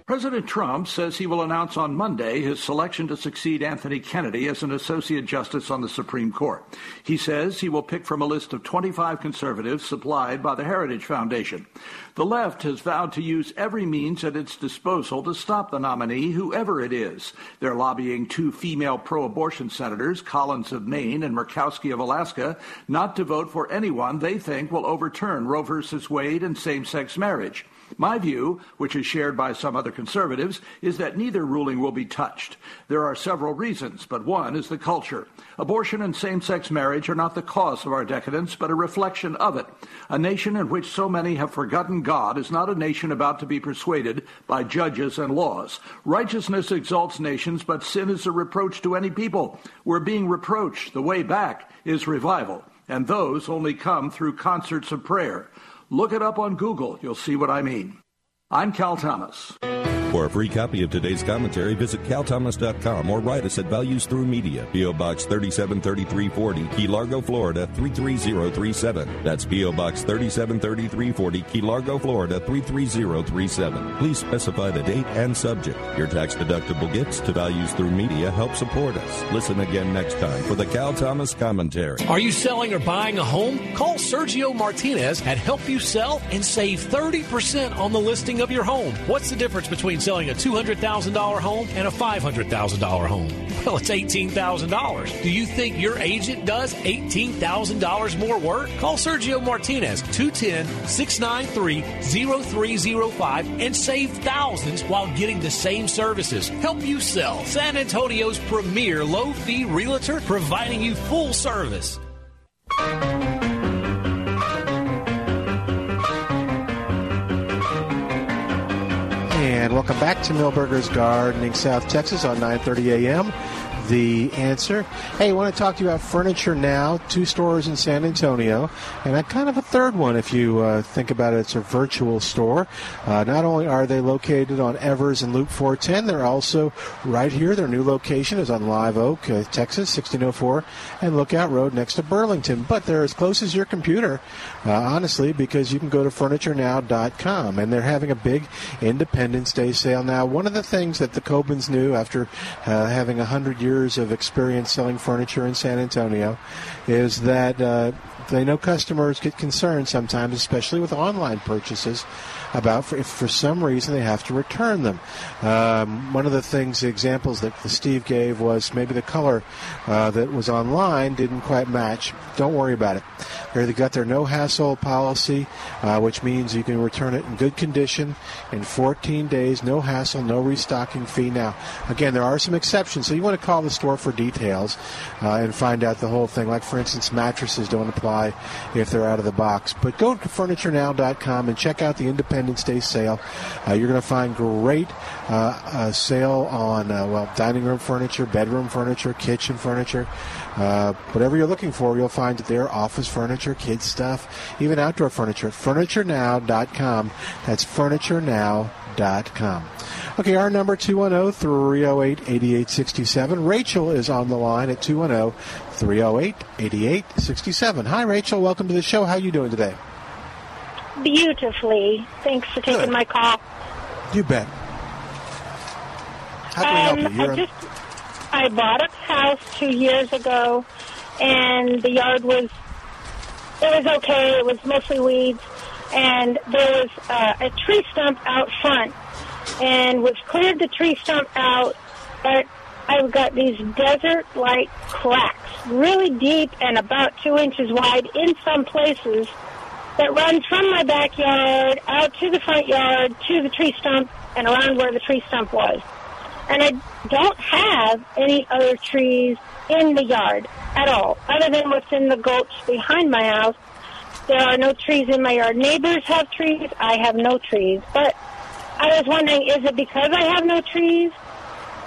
President Trump says he will announce on Monday his selection to succeed Anthony Kennedy as an Associate Justice on the Supreme Court. He says he will pick from a list of 25 conservatives supplied by the Heritage Foundation. The left has vowed to use every means at its disposal to stop the nominee, whoever it is. They're lobbying two female pro abortion senators, Collins of Maine and Murkowski of Alaska, not to vote for anyone they think will overturn Roe v. Wade and same sex marriage. My view, which is shared by some other conservatives, is that neither ruling will be touched. There are several reasons, but one is the culture. Abortion and same sex marriage are not the cause of our decadence, but a reflection of it. A nation in which so many have forgotten God is not a nation about to be persuaded by judges and laws. Righteousness exalts nations, but sin is a reproach to any people. We're being reproached. The way back is revival, and those only come through concerts of prayer. Look it up on Google. You'll see what I mean. I'm Cal Thomas. For a free copy of today's commentary, visit calthomas.com or write us at Values Through Media, P.O. Box 373340, Key Largo, Florida 33037. That's P.O. Box 373340, Key Largo, Florida 33037. Please specify the date and subject. Your tax deductible gifts to Values Through Media help support us. Listen again next time for the Cal Thomas commentary. Are you selling or buying a home? Call Sergio Martinez at Help You Sell and save 30% on the listing of your home. What's the difference between selling a $200,000 home and a $500,000 home? Well, it's $18,000. Do you think your agent does $18,000 more work? Call Sergio Martinez 210 693 0305 and save thousands while getting the same services. Help you sell. San Antonio's premier low fee realtor providing you full service. And welcome back to Milberger's Gardening, South Texas on 9:30 a.m. The answer. Hey, I want to talk to you about Furniture Now, two stores in San Antonio, and a kind of a third one if you uh, think about it. It's a virtual store. Uh, not only are they located on Evers and Loop 410, they're also right here. Their new location is on Live Oak, uh, Texas, 1604, and Lookout Road next to Burlington. But they're as close as your computer, uh, honestly, because you can go to FurnitureNow.com, and they're having a big Independence Day sale now. One of the things that the Cobans knew after uh, having a hundred years of experience selling furniture in San Antonio is that uh, they know customers get concerned sometimes, especially with online purchases, about for, if for some reason they have to return them. Um, one of the things, the examples that Steve gave was maybe the color uh, that was online didn't quite match. Don't worry about it. They've got their no hassle policy, uh, which means you can return it in good condition in 14 days, no hassle, no restocking fee. Now, again, there are some exceptions, so you want to call the store for details uh, and find out the whole thing. Like, for instance, mattresses don't apply if they're out of the box. But go to FurnitureNow.com and check out the Independence Day sale. Uh, you're going to find great uh, uh, sale on uh, well dining room furniture, bedroom furniture, kitchen furniture. Uh, whatever you're looking for, you'll find it there. Office furniture, kids stuff, even outdoor furniture. FurnitureNow.com. That's FurnitureNow.com. Okay, our number 210-308-8867. Rachel is on the line at 210-308-8867. Hi, Rachel. Welcome to the show. How are you doing today? Beautifully. Thanks for taking Good. my call. You bet. How can we help Um, you? You're I just I bought a house two years ago, and the yard was it was okay. It was mostly weeds, and there was uh, a tree stump out front, and we've cleared the tree stump out, but I've got these desert-like cracks, really deep and about two inches wide in some places, that run from my backyard out to the front yard to the tree stump and around where the tree stump was. And I don't have any other trees in the yard at all, other than what's in the gulch behind my house. There are no trees in my yard. Neighbors have trees. I have no trees. But I was wondering, is it because I have no trees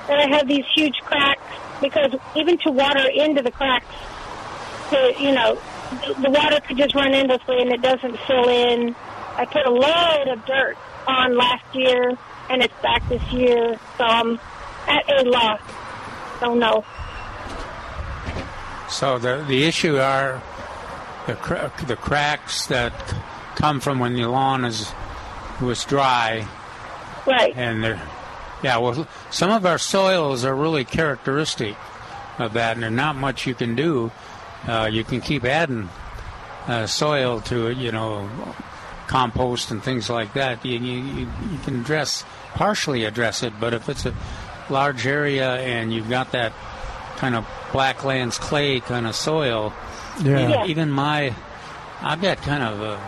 that I have these huge cracks? Because even to water into the cracks, to, you know, the- water could just run endlessly and it doesn't fill in. I put a load of dirt on last year and it's back this year, so I'm at a loss. Don't know. So the the issue are the cra- the cracks that come from when the lawn is was dry, Right. and they're yeah. Well, some of our soils are really characteristic of that, and there's not much you can do. Uh, you can keep adding uh, soil to it, you know, compost and things like that. You, you, you you can address partially address it, but if it's a large area and you've got that kind of blacklands clay kind of soil, Yeah. even, even my I've got kind of a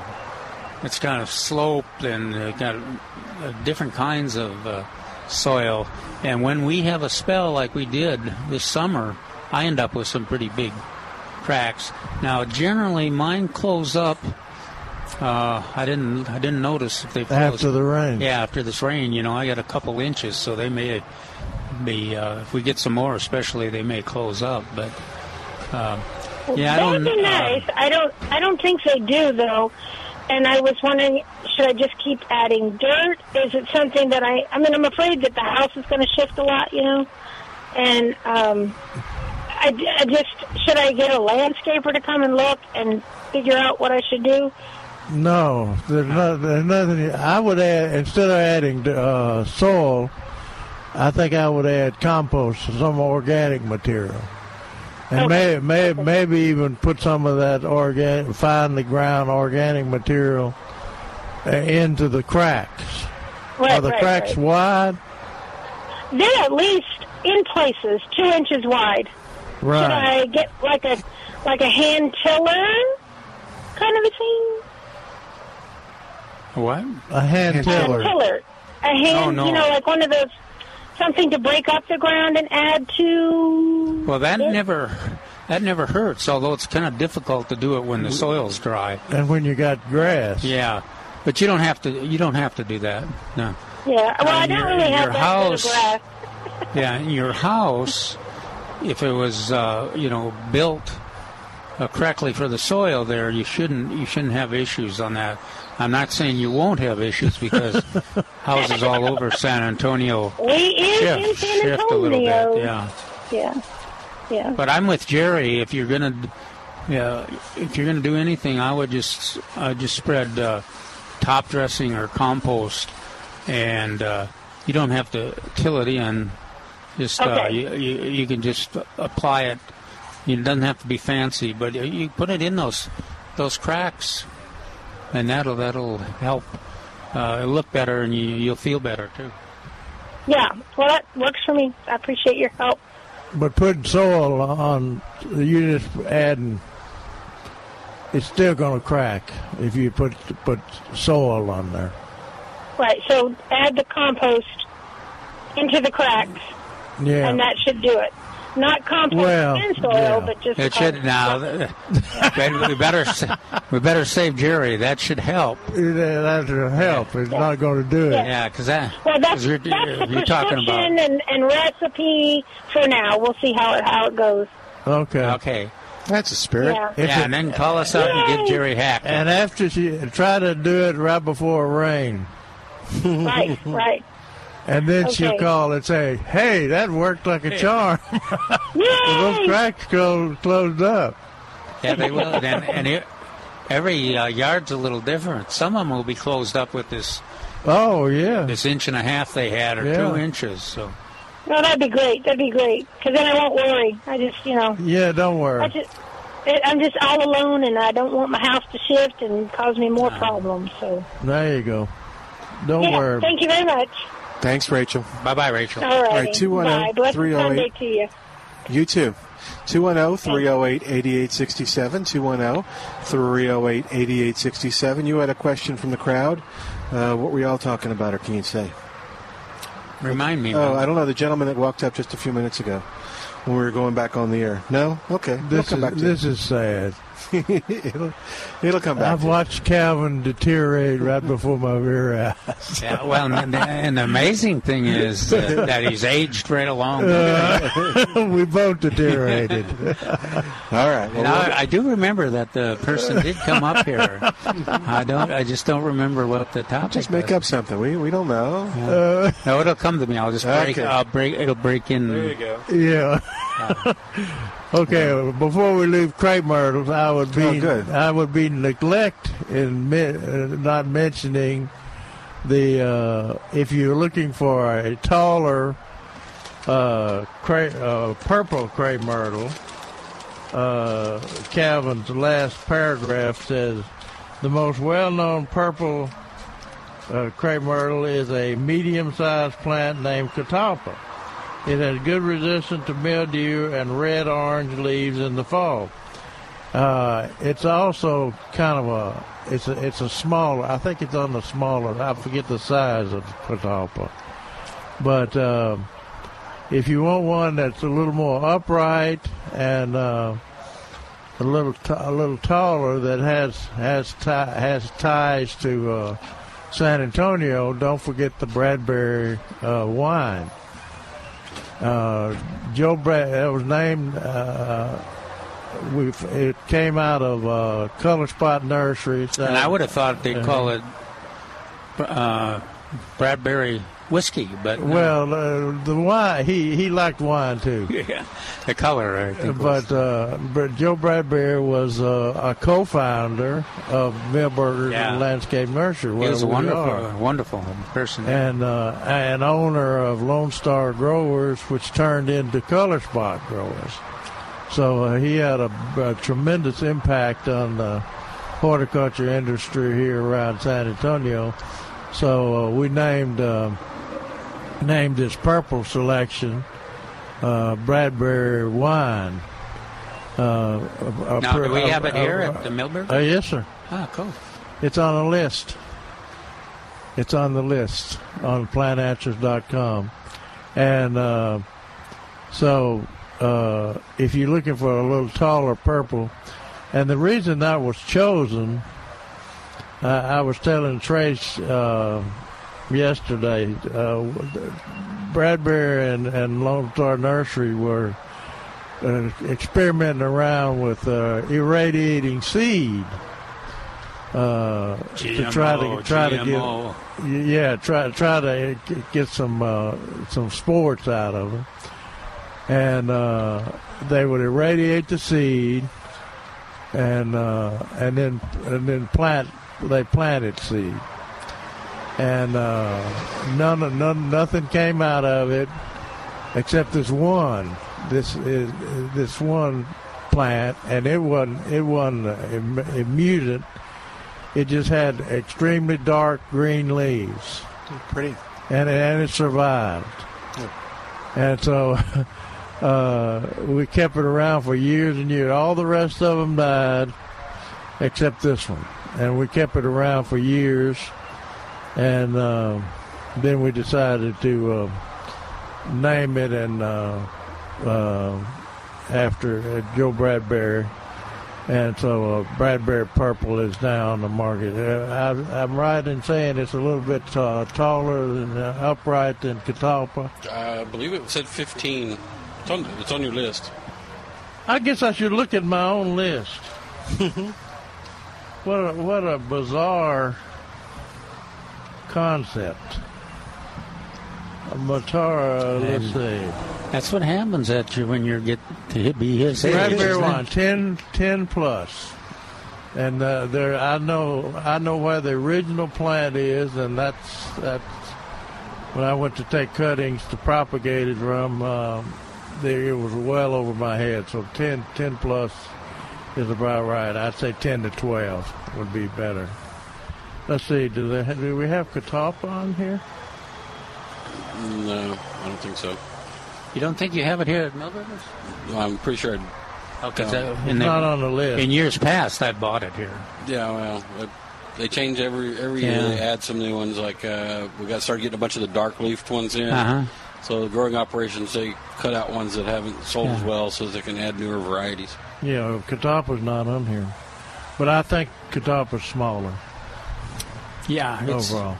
it's kind of sloped and uh, got uh, different kinds of uh, soil. And when we have a spell like we did this summer, I end up with some pretty big cracks. Now, generally, mine close up. Uh, I didn't. I didn't notice if they closed. After the rain. Yeah, after this rain, you know, I got a couple inches, so they may be. Uh, if we get some more, especially, they may close up. But uh, yeah, I That'd don't. be uh, nice. I don't. I don't think they do though. And I was wondering, should I just keep adding dirt? Is it something that I? I mean, I'm afraid that the house is going to shift a lot, you know. And um, I, I just should I get a landscaper to come and look and figure out what I should do? No, there's, no, there's nothing. I would add instead of adding uh, soil, I think I would add compost, some organic material, and may, may, maybe even put some of that organic, finely ground organic material uh, into the cracks. Right, Are the right, cracks right. wide? They're at least in places two inches wide. Should I get like a like a hand tiller kind of a thing? What? A hand tiller. tiller. A oh, hand, No, no. you know, like one of those something to break up the ground and add to. Well, that never that never hurts. Although it's kind of difficult to do it when the soil's dry. And when you got grass. Yeah, but you don't have to. You don't have to do that. No. Yeah. Well, I uh, don't your- really have your that house, of grass. yeah, in your house, if it was uh, you know built uh, correctly for the soil there, you shouldn't you shouldn't have issues on that. I'm not saying you won't have issues because houses all over San Antonio We shift, in San shift a little bit, yeah. Yeah. Yeah. But I'm with Jerry. If you're gonna, yeah, if you're gonna do anything, I would just uh, just spread uh, top dressing or compost, and uh, you don't have to till it in. Just uh, you, you you can just apply it. It doesn't have to be fancy, but you- you put it in those those cracks, and that'll that'll help uh, it'll look better, and you you'll feel better too. Yeah. Well, that works for me. I appreciate your help. But putting soil on, you just adding. It's still going to crack if you put put soil on there. Right. So add the compost into the cracks, Yeah. and that should do it. Not compost Well, and soil, yeah. but just It should now. we better we better save Jerry. That should help. That should help. It's not going to do it. Yeah, because that. Well, that's, 'cause you're, that's the you're talking about. prescription and, and recipe for now. We'll see how it how it goes. Okay. Okay. That's a spirit. Yeah. Yeah, it- and then call us out and get Jerry hacked. And after she try to do it right before rain, Right. Right. And then she'll call and say, "Hey, that worked like a charm." Yay! Those cracks closed, closed up. Yeah, they will. And, and it, every uh, yard's a little different. Some of them will be closed up with this Oh yeah. this inch and a half they had, or Yeah. two inches. So No, that'd be great. That'd be great. Because then I won't worry. I just, you know, Yeah, don't I worry. just, it, I'm just all alone, and I don't want my house to shift and cause me more problems. So, There you go. Don't yeah, worry. thank you very much. Thanks, Rachel. bye, bye, Rachel. All right. All right, 210 Sunday to you. You too. 210 308 8867. 210 308 8867. You had a question from the crowd. Uh, what were y'all talking about, or can you say? Remind me. Oh, man. I don't know. The gentleman that walked up just a few minutes ago when we were going back on the air. No? Okay. It'll This come is back to this is sad. You. it'll, it'll come back I've to you. watched Calvin deteriorate right before my very eyes. Yeah, well, and the, and the amazing thing is that, that he's aged right along. Uh, we both deteriorated. All right. And I, I do remember that the person did come up here. I don't. I just don't remember what the topic. Just make was. up something. We we don't know. Uh, No, it'll come to me. I'll just break. Okay. I'll break. It'll break in. There you go. yeah. Okay. Before we leave myrtles, I would be Oh, good. I would be neglect in mi- uh, not mentioning the uh, if you're looking for a taller uh, cra- uh, purple crepe myrtle. Uh, Calvin's last paragraph says the most well-known purple uh, crepe myrtle is a medium-sized plant named catawba. It has good resistance to mildew and red-orange leaves in the fall. Uh, it's also kind of a it's a it's a smaller. I think it's on the smaller. I forget the size of catawba, but uh, if you want one that's a little more upright and uh, a little t- a little taller that has has ti- has ties to uh, San Antonio, don't forget the Bradbury uh, wine. Uh, Joe Brad, it was named. Uh, we it came out of uh, Color Spot Nurseries. And I would have thought they'd call it uh, Bradbury whiskey, but no. Well, uh, the wine he he liked wine too. yeah, the color. I think But, uh, but Joe Bradbury was uh, a co-founder of Milberger's Yeah. Landscape Nursery. he was a wonderful, are. wonderful person. and uh, an owner of Lone Star Growers, which turned into Color Spot Growers. So uh, he had a, a tremendous impact on the horticulture industry here around San Antonio. So uh, we named uh, named this purple selection uh, Bradbury wine. Uh, a- a now, pr- do we have it here at the Millburg? Uh, yes, sir. ah, cool. It's on a list. It's on the list on plantanswers.com. And uh, so uh, if you're looking for a little taller purple, and the reason that was chosen, uh, I was telling Trace uh, yesterday. Uh, Bradbury and, and Lone Star Nursery were uh, experimenting around with uh, irradiating seed uh, to try to try GMO. to get yeah try try to get some uh, some sports out of them, and uh, they would irradiate the seed, and uh, and then and then plant they planted seed, and uh, none none nothing came out of it except this one this is this one plant, and it wasn't it wasn't a, a mutant. It just had extremely dark green leaves. Pretty. And and it survived. And so uh, we kept it around for years and years. All the rest of them died, except this one. And we kept it around for years. And uh, then we decided to uh, name it and uh, uh, after uh, Joe Bradbury. And so uh, Bradbury Purple is now on the market. Uh, I, I'm right in saying it's a little bit uh, taller and uh, upright than Catawba. I believe it said 15. It's on, it's on your list. I guess I should look at my own list. what a, what a bizarre concept. Matara, let's see. That's what happens at you when you get to be his age. Bradbury isn't one, 10, 10 plus. And uh, there, I know, I know where the original plant is, and that's that's when I went to take cuttings to propagate it from. Um, there, it was well over my head. So 10, 10 plus is about right. I'd say ten to twelve would be better. Let's see. Do they do we have Catawba on here? No, I don't think so. You don't think you have it here at Milberger's? No, I'm pretty sure. I'd, Okay, No. so It's not on the list. In years past, I bought it here. Yeah, well, it- they change every every year. They add some new ones. Like uh, we got started getting a bunch of the dark leafed ones in. Uh-huh. So the growing operations they cut out ones that haven't sold as well, so they can add newer varieties. Yeah, Catawba's not on here, but I think Catawba's smaller Yeah, it's, overall.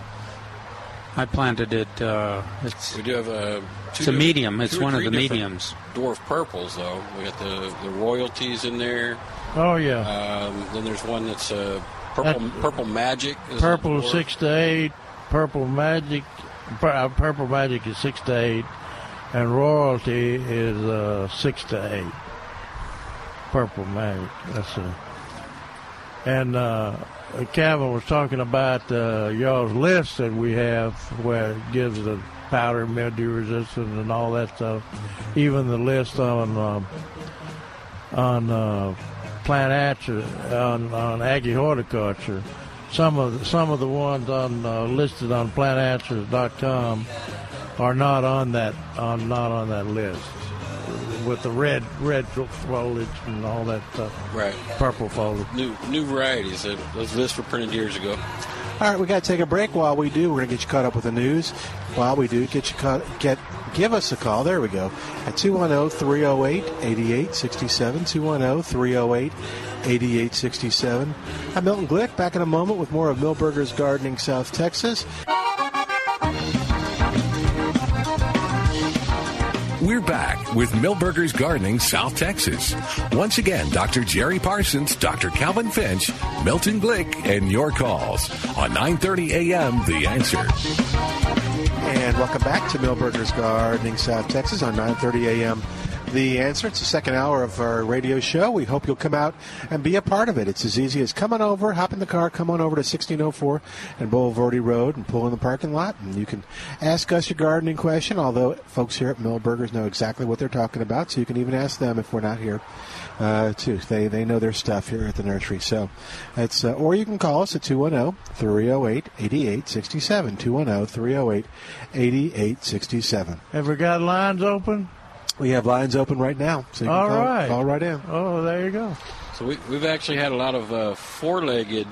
I planted it. Uh, it's We do have a. It's a medium. It's one of the mediums. Dwarf purples, though. We got the the royalties in there. Oh yeah, Um, then there's one that's uh, purple That- purple magic. is purple six to eight, purple magic, uh, purple magic is six to eight, and royalty is uh, six to eight. Purple magic. That's it. And uh, Calvin was talking about uh, y'all's list that we have, where it gives the powder mildew resistance and all that stuff. Even the list on um, on uh, plant hatcher on on agri horticulture. Some of the, some of the ones on uh, listed on plantanswers.com are not on that on not on that list with the red red foliage and all that stuff. Right. Purple foliage. New new varieties. Those lists were printed years ago. All right, we got to take a break. While we do, we're going to get you caught up with the news. While we do, get you caught, get give us a call. There we go at 210-308-8867. 210-308-8867. I'm Milton Glick. Back in a moment with more of Milberger's Gardening, South Texas. We're back with Milberger's Gardening, South Texas. Once again, Dr. Jerry Parsons, Dr. Calvin Finch, Milton Glick, and your calls on 9:30 a.m. The Answer. And welcome back to Milberger's Gardening, South Texas on 9:30 a.m. The answer. It's the second hour of our radio show. We hope you'll come out and be a part of it. It's as easy as come on over, hop in the car, come on over to 1604 and Bulverde Road and pull in the parking lot, and you can ask us your gardening question. Although folks here at Milberger's know exactly what they're talking about, so you can even ask them if we're not here uh, too. They they know their stuff here at the nursery. So it's uh, or you can call us at oh, 210-308-8867. 210-308-8867. Have we got lines open? We have lines open right now. So you can All call, right. call right in. Oh, there you go. So we, we've actually had a lot of uh, four-legged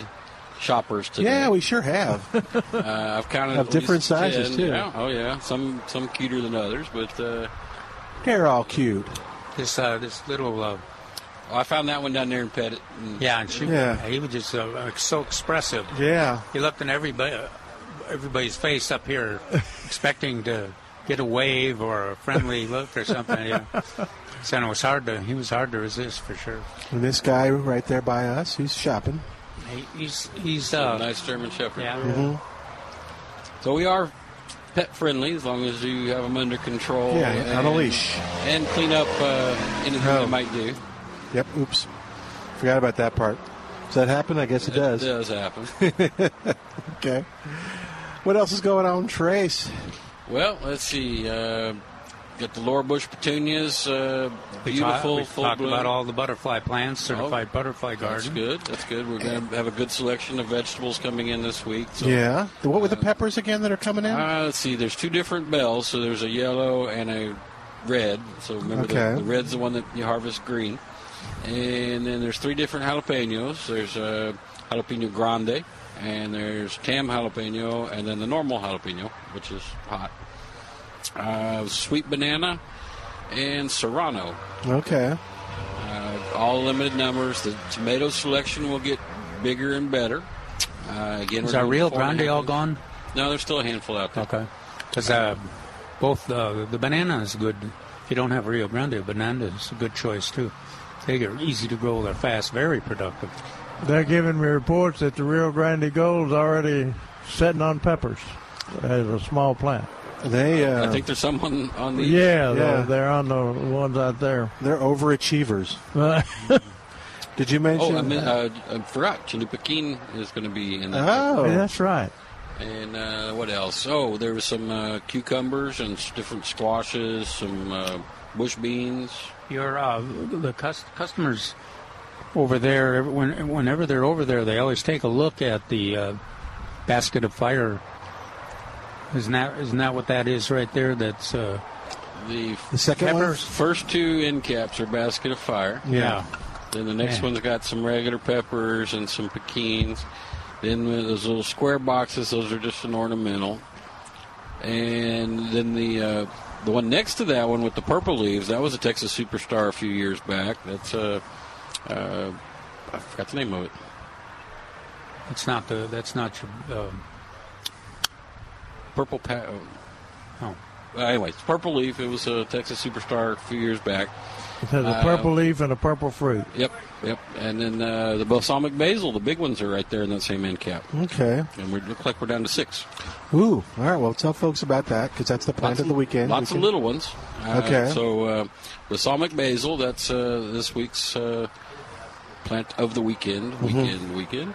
shoppers today. Yeah, we sure have. uh, I've counted Of different sizes, 10. too. Yeah, oh yeah, some some cuter than others, but uh, They're all cute. This uh, this little. Uh, I found that one down there in Pettit. And yeah, and she, Yeah. he was just uh, uh, so expressive. Yeah. He looked in every ba- everybody's face up here, expecting to get a wave or a friendly look or something. Yeah. So it was hard to. He was hard to resist for sure. And this guy right there by us, he's shopping. He, he's he's A uh, nice German Shepherd. Yeah. Mhm. So we are pet friendly as long as you have them under control. Yeah, and, on a leash. And clean up uh, anything Oh. they might do. Yep. Oops. Forgot about that part. Does that happen? I guess it does. It does happen. okay. What else is going on, Trace? Well, let's see. Uh, got the Laura Bush petunias. Uh, we beautiful, we talked bloom. about all the butterfly plants, certified Oh, butterfly garden. That's good. That's good. We're going to have a good selection of vegetables coming in this week. So, yeah. What were the peppers again that are coming in? Uh, let's see. There's two different bells. So there's a yellow and a red. So remember, Okay. the, the red's the one that you harvest green. And then there's three different jalapenos. There's a jalapeno grande, and there's tam jalapeno, and then the normal jalapeno, which is hot. Uh, sweet banana and serrano. okay. Uh, all limited numbers. The tomato selection will get bigger and better. Uh, again, Is we're our doing Rio four Grande all gone? No, there's still a handful out there. Okay. Because uh, both the banana is good. If you don't have Rio Grande, banana is a good choice too. They are easy to grow. They're fast, very productive. They're giving me reports that the Rio Grande Gold's already setting on peppers as a small plant. They. Uh, I think there's someone on the. Yeah, Yeah. They're, they're on the ones out there. They're overachievers. Did you mention? Oh, I, mean, uh, I forgot. Chili Pequin is going to be in that. Oh. Yeah, that's right. And uh, what else? Oh, there was some uh, cucumbers and different squashes, some uh, bush beans. Your uh, the cus- customers over there, when, whenever they're over there, they always take a look at the uh, basket of fire. Isn't that isn't that what that is right there? That's uh, The, The second one? peppers, first two end caps are basket of fire. Yeah. Then the next Man. one's got some regular peppers and some pequins. Then those little square boxes, those are just an ornamental. And then the uh, the one next to that one with the purple leaves, that was a Texas Superstar a few years back. That's uh, uh, I forgot the name of it. It's not the. That's not your. Um, Purple pa- oh. Uh, anyway, it's purple leaf. It was a Texas Superstar a few years back. It has a Uh, purple leaf and a purple fruit. Yep, yep. And then uh, the balsamic basil, the big ones are right there in that same end cap. Okay. And we look like we're down to six. Ooh. All right. Well, tell folks about that because that's the plant of the weekend. Lots We of little ones. Uh, Okay. So uh, balsamic basil, that's uh, this week's uh, plant of the weekend. Mm-hmm. Weekend, weekend.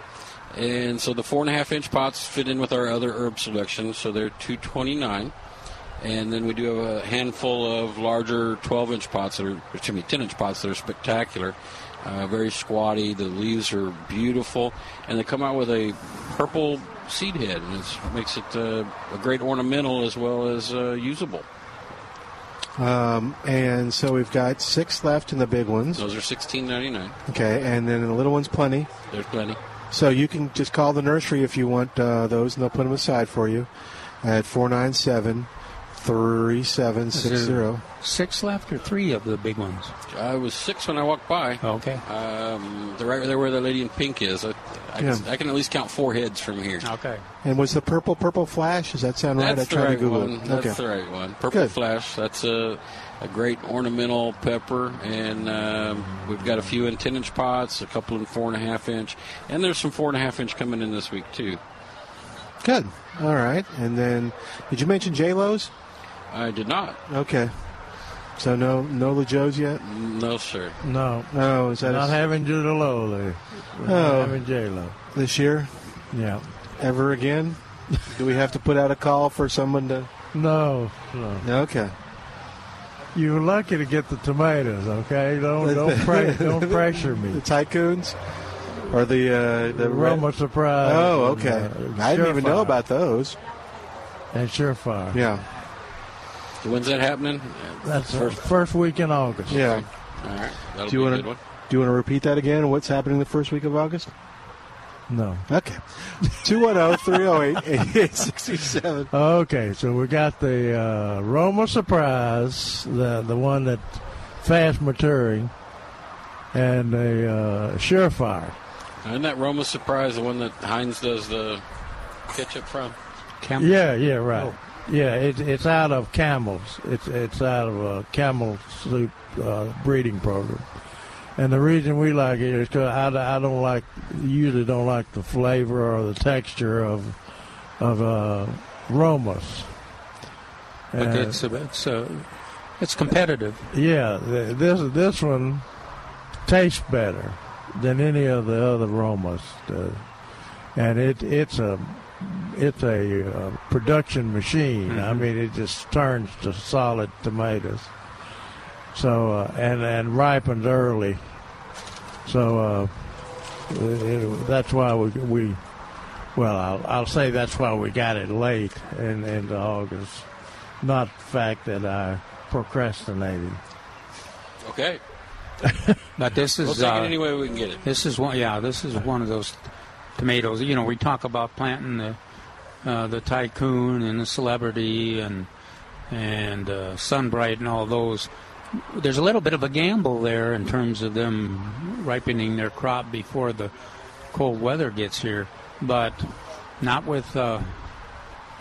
And so the four and a half inch pots fit in with our other herb selection, so they're two twenty nine. And then we do have a handful of larger 12 inch pots that are, excuse me, 10 inch pots that are spectacular. Uh, very squatty. The leaves are beautiful. And they come out with a purple seed head, and it makes it uh, a great ornamental as well as uh, usable. Um, and so we've got six left in the big ones. Those are sixteen ninety nine. Okay, and then the little ones, plenty. There's plenty. So you can just call the nursery if you want uh, those, and they'll put them aside for you at 497 3760. Six left or three of the big ones? I was six when I walked by. Okay. Um, they're right there where the lady in pink is. I, I, Yeah. can, I can at least count four heads from here. Okay. And was the purple purple flash? Does that sound right? That's I the tried right to Google one. it. That's okay. the right one. Purple Good. flash. That's a, a great ornamental pepper, and um, we've got a few in ten inch pots, a couple in four and a half inch, and there's some four and a half inch coming in this week too. Good. All right. And then, did you mention J Lo's? I did not. Okay. So no no La Joe's yet? No, sir. No. no. is that Not a- having Judalo there. Oh. Not having J-Lo. this year? Yeah. Ever again? Do we have to put out a call for someone to? No. No. Okay. You're lucky to get the tomatoes, okay? Don't don't, pre- don't pressure me. The tycoons or the uh, the Roma surprise. Oh, and, okay. uh, I didn't even know about those. And Surefire. Yeah. When's that happening? That's First- first, first week in August. Yeah. All right. That'll Do you want to do you want to repeat that again? What's happening the first week of August? No. Okay. oh, 210-308-8867. Okay, so we got the uh, Roma Surprise, the the one that fast maturing, and a uh, Surefire. Isn't that Roma Surprise the one that Heinz does the ketchup from? Campbell? Yeah, yeah, right. Oh. Yeah, it, it's out of Campbell's. It's it's out of a Campbell soup uh, breeding program. And the reason we like it is because I, I don't like usually don't like the flavor or the texture of of uh, Romas. But it's a, it's a, it's competitive. yeah, this this one tastes better than any of the other Romas, uh, and it it's a it's a uh, production machine. I mean, it just turns to solid tomatoes. So uh, and and ripens early. So uh, it, that's why we we well I'll, I'll say that's why we got it late in into August, not the fact that I procrastinated. Okay. But this is We'll take uh, it any way we can get it. This is one. Yeah, this is one of those tomatoes. You know, we talk about planting the uh, the tycoon and the celebrity and and uh, sunbright and all those. There's a little bit of a gamble there in terms of them ripening their crop before the cold weather gets here, but not with uh,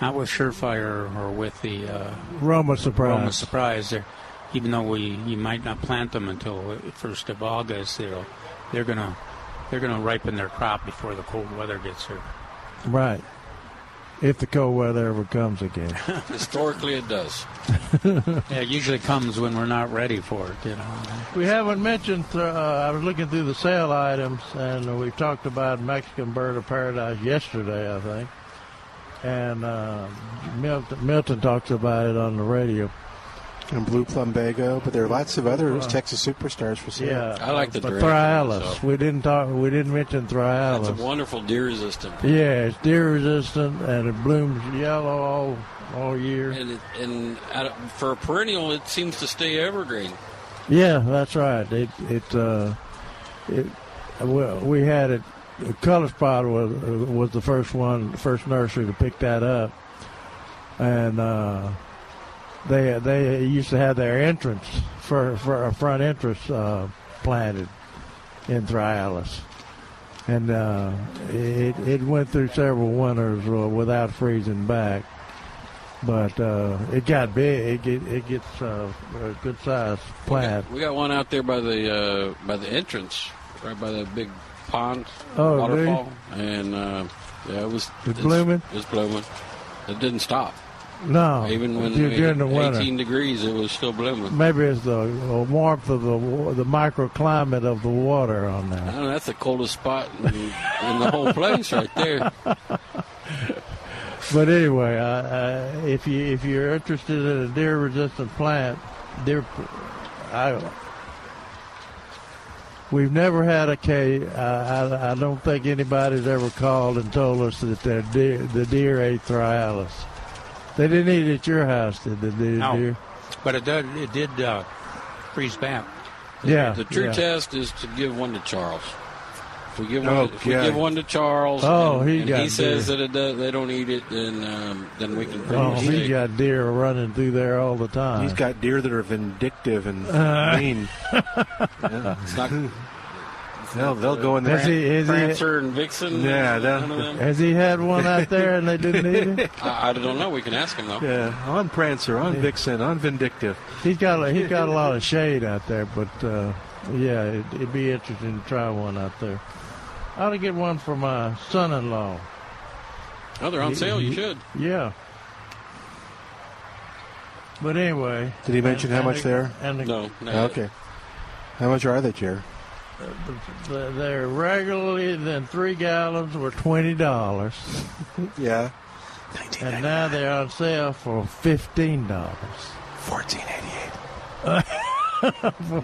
not with Surefire or with the uh, Roma surprise. Roma surprise. They're, even though we you might not plant them until first of August, they'll they're gonna they're gonna ripen their crop before the cold weather gets here. Right. If the cold weather ever comes again. Historically, it does. yeah, it usually comes when we're not ready for it. You know. We haven't mentioned. Uh, I was looking through the sale items, and we talked about Mexican bird of paradise yesterday, I think. And uh, Milton, Milton talks about it on the radio. And blue plumbago, but there are lots of other Texas superstars for sale. Yeah, I like the but Thryallis. myself. We didn't talk. We didn't mention Thryallis. That's a wonderful deer resistant. Yeah, it's deer resistant and it blooms yellow all all year. And it, and out of- for a perennial, it seems to stay evergreen. Yeah, that's right. It it uh, it well, we had it. Color Spot was was the first one, first nursery to pick that up, and uh, they they used to have their entrance for for a front entrance uh, planted in Thryallis, and uh, it it went through several winters uh, without freezing back. But uh, it got big. It get, it gets uh, a good sized plant. We got one out there by the uh, by the entrance, right by the big pond Oh, waterfall, and uh, yeah, it was It's it's- blooming? It's blooming. It didn't stop. No, Even when during the winter. 18 degrees, it was still blooming. Maybe it's the warmth of the the microclimate of the water on I there. don't know, that's the coldest spot in, in the whole place, right there. But anyway, uh, uh, if you if you're interested in a deer resistant plant, deer, I we've never had a case. I, I I don't think anybody's ever called and told us that their deer the deer ate Thryallis. They didn't eat it at your house, did they? Did No. deer? But it did it did uh, freeze back. Yeah, The true yeah. test is to give one to Charles. If we give one, Oh, if we give one to Charles, Oh, and, he and got he says that it does, they don't eat it, then um, then we can pretty Oh, much he's say got deer running through there all the time. He's got deer that are vindictive and Uh. mean. Yeah. it's not. They'll, they'll go in there. Is he- he- Prancer and Vixen. Yeah, none of them. Has he had one out there and they didn't eat it? I, I don't know. We can ask him though. Yeah, on Prancer, on Vixen, on Vindictive. He's got a, he's got a lot of shade out there, but uh, yeah, it, it'd be interesting to try one out there. I ought to get one for my son-in-law. Oh, they're on He- sale. You he- should. Yeah. But anyway, Did he mention and- how and much the- they're? The, No. no. Okay. How much are they, Jerry? The- they're regularly than three gallons were twenty dollars, Yeah. and now they're on sale for fifteen dollars. Fourteen eighty-eight.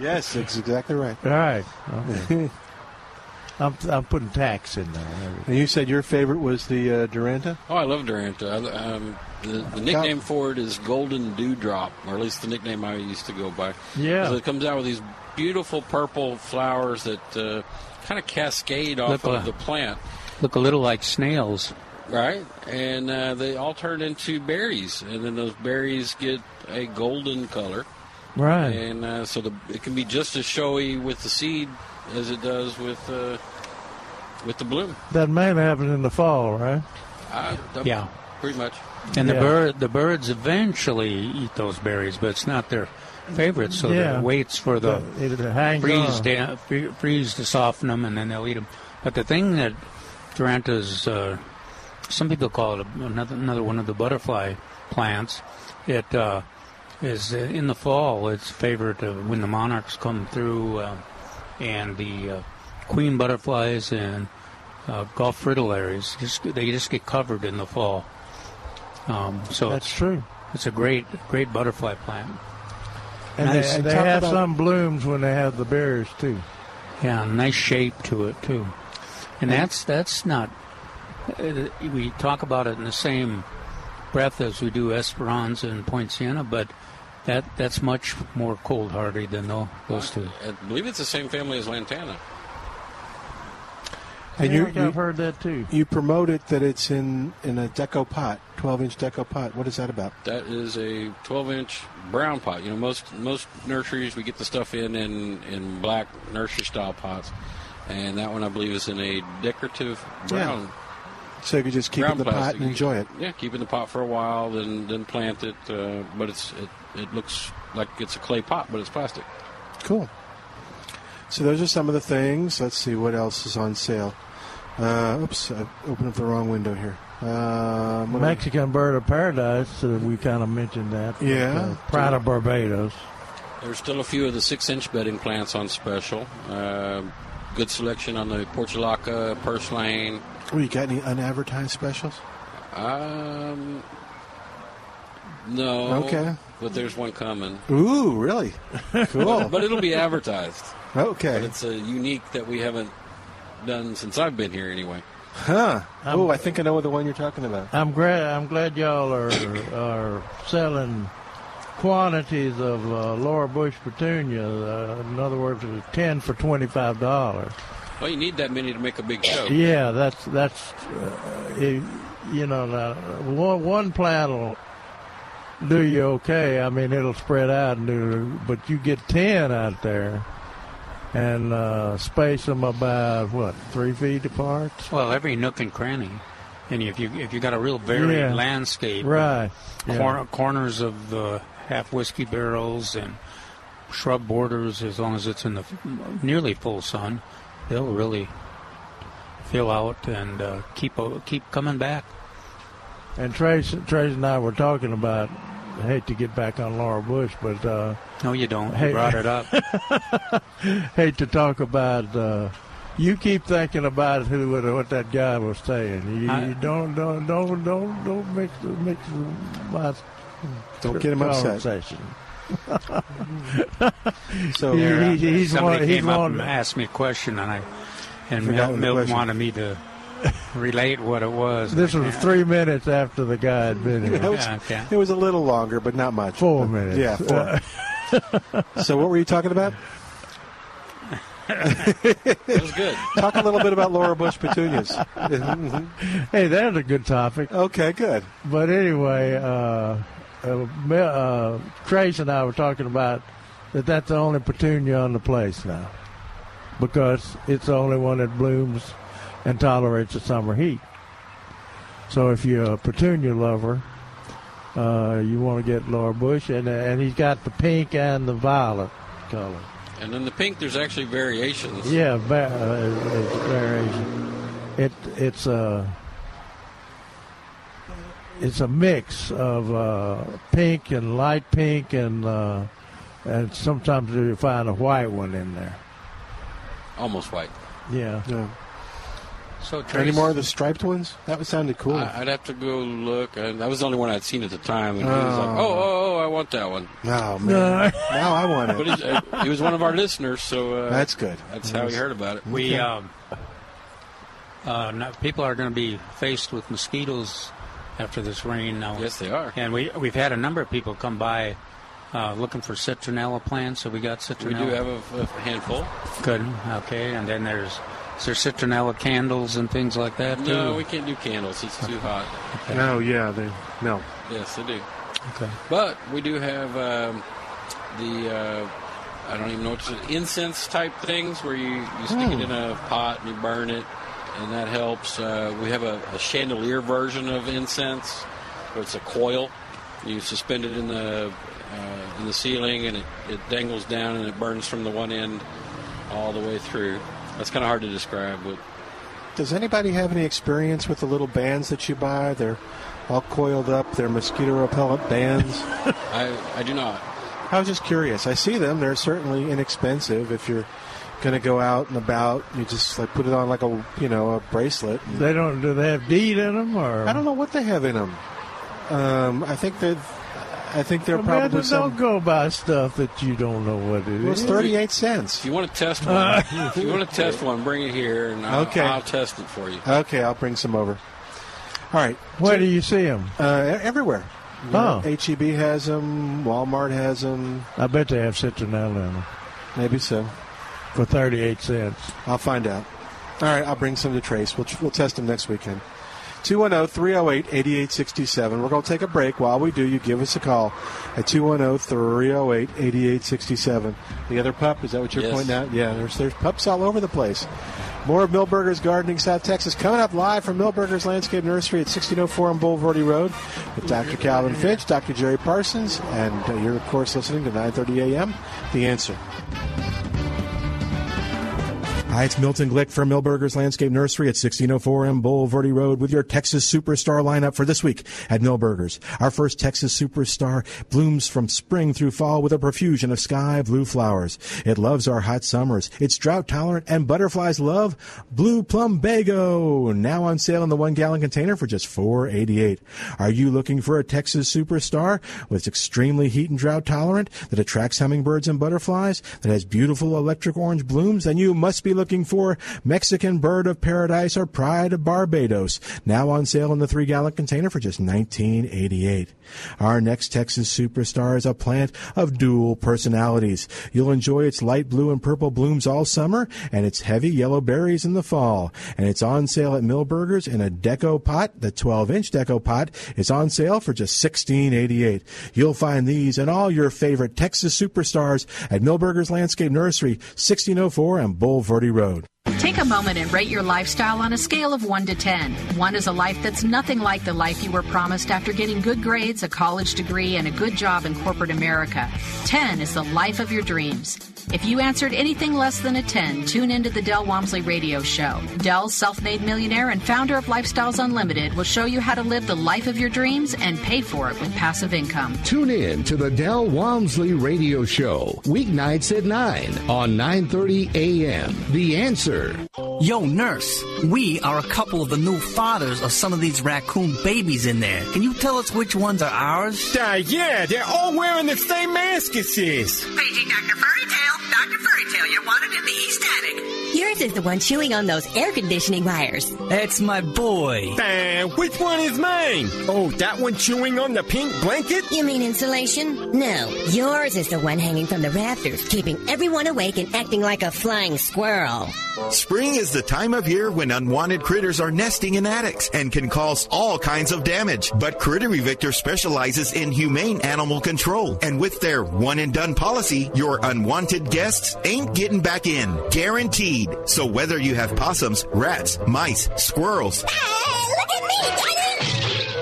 yes, that's exactly right. All right. Okay. I'm I'm putting tax in there. and. And you said your favorite was the uh, Duranta? Oh, I love Duranta. I, um, the, the nickname for it is Golden Dewdrop, or at least the nickname I used to go by. Yeah. It comes out with these beautiful purple flowers that uh, kind of cascade off Look of like- the plant, Look a little like snails. right? And uh, they all turn into berries, and then those berries get a golden color. Right. And uh, so the, it can be just as showy with the seed as it does with uh, with the bloom. That may happen in the fall, right? I, Yeah. pretty much. And the bird, the birds eventually eat those berries, but it's not their favorite. So Yeah. it waits for the it freeze free- freeze to soften them, and then they'll eat them. But the thing that Durantas, uh, some people call it another another one of the butterfly plants. It uh, is uh, in the fall. It's favorite uh, when the monarchs come through, uh, and the uh, queen butterflies and uh, Gulf fritillaries. Just they just get covered in the fall. Um, so That's it's, true. It's a great great butterfly plant. And Nice. they, they Talk have about- some blooms when they have the berries too. Yeah, nice shape to it too, and that's that's not. Uh, we talk about it in the same breath as we do Esperanza and Poinciana, but that that's much more cold hardy than those two. I believe it's the same family as Lantana. And Yeah, you, I've heard that too. You promote it that it's in, in a deco pot, 12 inch deco pot. What is that about? That is a 12-inch brown pot. You know, most most nurseries we get the stuff in in, in black nursery style pots, and that one I believe is in a decorative brown. So you could just keep it in the pot and enjoy it. Yeah, keep it in the pot for a while, then then plant it. Uh, but it's it, it looks like it's a clay pot, but it's plastic. Cool. So those are some of the things. Let's see what else is on sale. Uh, oops, I opened up the wrong window here. Um, what do we- Mexican bird of paradise. Uh, we kind of mentioned that. Yeah. Uh, Pride of Barbados. There's still a few of the six-inch bedding plants on special. Uh, good selection on the portulaca, purslane. Oh, you got any unadvertised specials? Um, no. Okay. But there's one coming. Ooh, really? Cool. But, but it'll be advertised. Okay. But it's a unique that we haven't done since I've been here anyway. Huh. Oh, I think I know the one you're talking about. I'm glad. I'm glad y'all are are selling quantities of uh, Laura Bush petunia. Uh, in other words, it's ten for twenty five dollars. Well, you need that many to make a big show. Yeah, that's that's uh, it, you know now, one one plant will do you okay. I mean, it'll spread out and do, but you get ten out there and uh, space them about what three feet apart. Well, every nook and cranny, and if you if you got a real varied Yeah. landscape, Right. Yeah. cor- corners of the half whiskey barrels and shrub borders, as long as it's in the f- nearly full sun, they'll really fill out and uh, keep keep coming back. And Trace, Trace and I were talking about. I hate to get back on Laura Bush, but uh, No, you don't. You brought it up. hate to talk about. Uh, you keep thinking about who what, what that guy was saying. You, I- you don't don't don't don't don't mix mix my Don't get him upset. conversation. So He- There, he- he's somebody one- he's came up one- and asked me a question, and I and Forgot Mil- the Milton wanted me to relate what it was. This I was can't- three minutes after the guy had been It here. was, Yeah, okay. it was a little longer, but not much. Four minutes. Yeah, four. so what were you talking about? It was good. Talk a little bit about Laura Bush petunias. hey, that's a good topic. okay, good. But anyway, uh, uh, uh, Trace and I were talking about that that's the only petunia on the place now because it's the only one that blooms and tolerates the summer heat. So if you're a petunia lover, uh, you want to get Laura Bush, and and he's got the pink and the violet color. And then the pink, there's actually variations. Yeah, va- uh, it's variation. It it's a it's a mix of uh, pink and light pink and uh, and sometimes you find a white one in there. Almost white. Yeah. Yeah. So Any more of the striped ones? That would sounded cool. I, I'd have to go look. And that was the only one I'd seen at the time. And he was like, Oh. oh, oh, oh, I want that one. oh man, now I want But it. he's, uh, he was one of our listeners, so uh, That's good. that's how he heard about it. we Okay. um, uh, no- people are going to be faced with mosquitoes after this rain now. Yes, they are. And we we've had a number of people come by uh, looking for citronella plants. So we got citronella. We citronella. do have a, a handful. Good. Okay. And then there's is there citronella candles and things like that too. No, we can't do candles. It's too hot. No, yeah, they no. Yes, they do. Okay. But we do have um, the uh, I don't even know what to incense type things where you, you stick it in a pot and you burn it, and that helps. Uh, we have a, a chandelier version of incense. So it's a coil. You suspend it in the uh, in the ceiling, and it, it dangles down, and it burns from the one end all the way through. That's kind of hard to describe, but Does anybody have any experience with the little bands that you buy? They're all coiled up. They're mosquito repellent bands. I, I do not. I was just curious. I see them. They're certainly inexpensive. If you're going to go out and about, you just like put it on like a you know a bracelet. They don't. Do they have DEET in them, or I don't know what they have in them. Um, I think that I think they're Amanda, probably some. don't go buy stuff that you don't know what it is. Well, it's thirty-eight cents. If you want to test one, if you want to test one, bring it here, and I'll, Okay. I'll test it for you. Okay, I'll bring some over. All right. Where do you see them? Uh, everywhere. You Oh. HEB has them. Walmart has them. I bet they have citronella in them Maybe so. for thirty-eight cents. I'll find out. All right, I'll bring some to Trace. We'll, we'll test them next weekend. Oh, 210 308 8867. We're going to take a break. While we do, you give us a call at oh, 210 308 8867. The other pup, is that what you're Yes. pointing out? Yeah, there's, there's pups all over the place. More of Milberger's Gardening South Texas coming up live from Milberger's Landscape Nursery at 1604 on Bulverde Road with Dr. Calvin Finch, Dr. Jerry Parsons, and uh, you're, of course, listening to 930 a.m. The Answer. Hi, it's Milton Glick from Milberger's Landscape Nursery at 1604 M Bulverde Road with your Texas Superstar lineup for this week at Milberger's. Our first Texas Superstar blooms from spring through fall with a profusion of sky blue flowers. It loves our hot summers. It's drought tolerant and butterflies love Blue Plumbago. Now on sale in the one gallon container for just $4.88. Are you looking for a Texas Superstar with extremely heat and drought tolerant that attracts hummingbirds and butterflies that has beautiful electric orange blooms? Then you must be looking for Mexican Bird of Paradise or Pride of Barbados. Now on sale in the three gallon container for just $19.88. Our next Texas Superstar is a plant of dual personalities. You'll enjoy its light blue and purple blooms all summer and its heavy yellow berries in the fall. And it's on sale at Milberger's in a deco pot. The 12 inch deco pot is on sale for just $16.88. You'll find these and all your favorite Texas Superstars at Milberger's Landscape Nursery, 1604 and Bull Bulverde Road. Take a moment and rate your lifestyle on a scale of 1 to 10. 1 is a life that's nothing like the life you were promised after getting good grades, a college degree, and a good job in corporate America. 10 is the life of your dreams. If you answered anything less than a 10, tune into the Del Walmsley Radio Show. Del, self made millionaire and founder of Lifestyles Unlimited, will show you how to live the life of your dreams and pay for it with passive income. Tune in to the Del Walmsley Radio Show, weeknights at 9 on 9:30 a.m. The Answer. Yo, nurse, we are a couple of the new fathers of some of these raccoon babies in there. Can you tell us which ones are ours? Uh, yeah, they're all wearing the same mask, it says. Paging Dr. Furrytail. Dr. Furrytail, you're wanted in the East Attic. Yours is the one chewing on those air conditioning wires. That's my boy. Uh, which one is mine? Oh, that one chewing on the pink blanket? You mean insulation? No, yours is the one hanging from the rafters, keeping everyone awake and acting like a flying squirrel. Spring is the time of year when unwanted critters are nesting in attics and can cause all kinds of damage. But Critter Evictor specializes in humane animal control. And with their one and done policy, your unwanted guests ain't getting back in. Guaranteed. So whether you have possums, rats, mice, squirrels,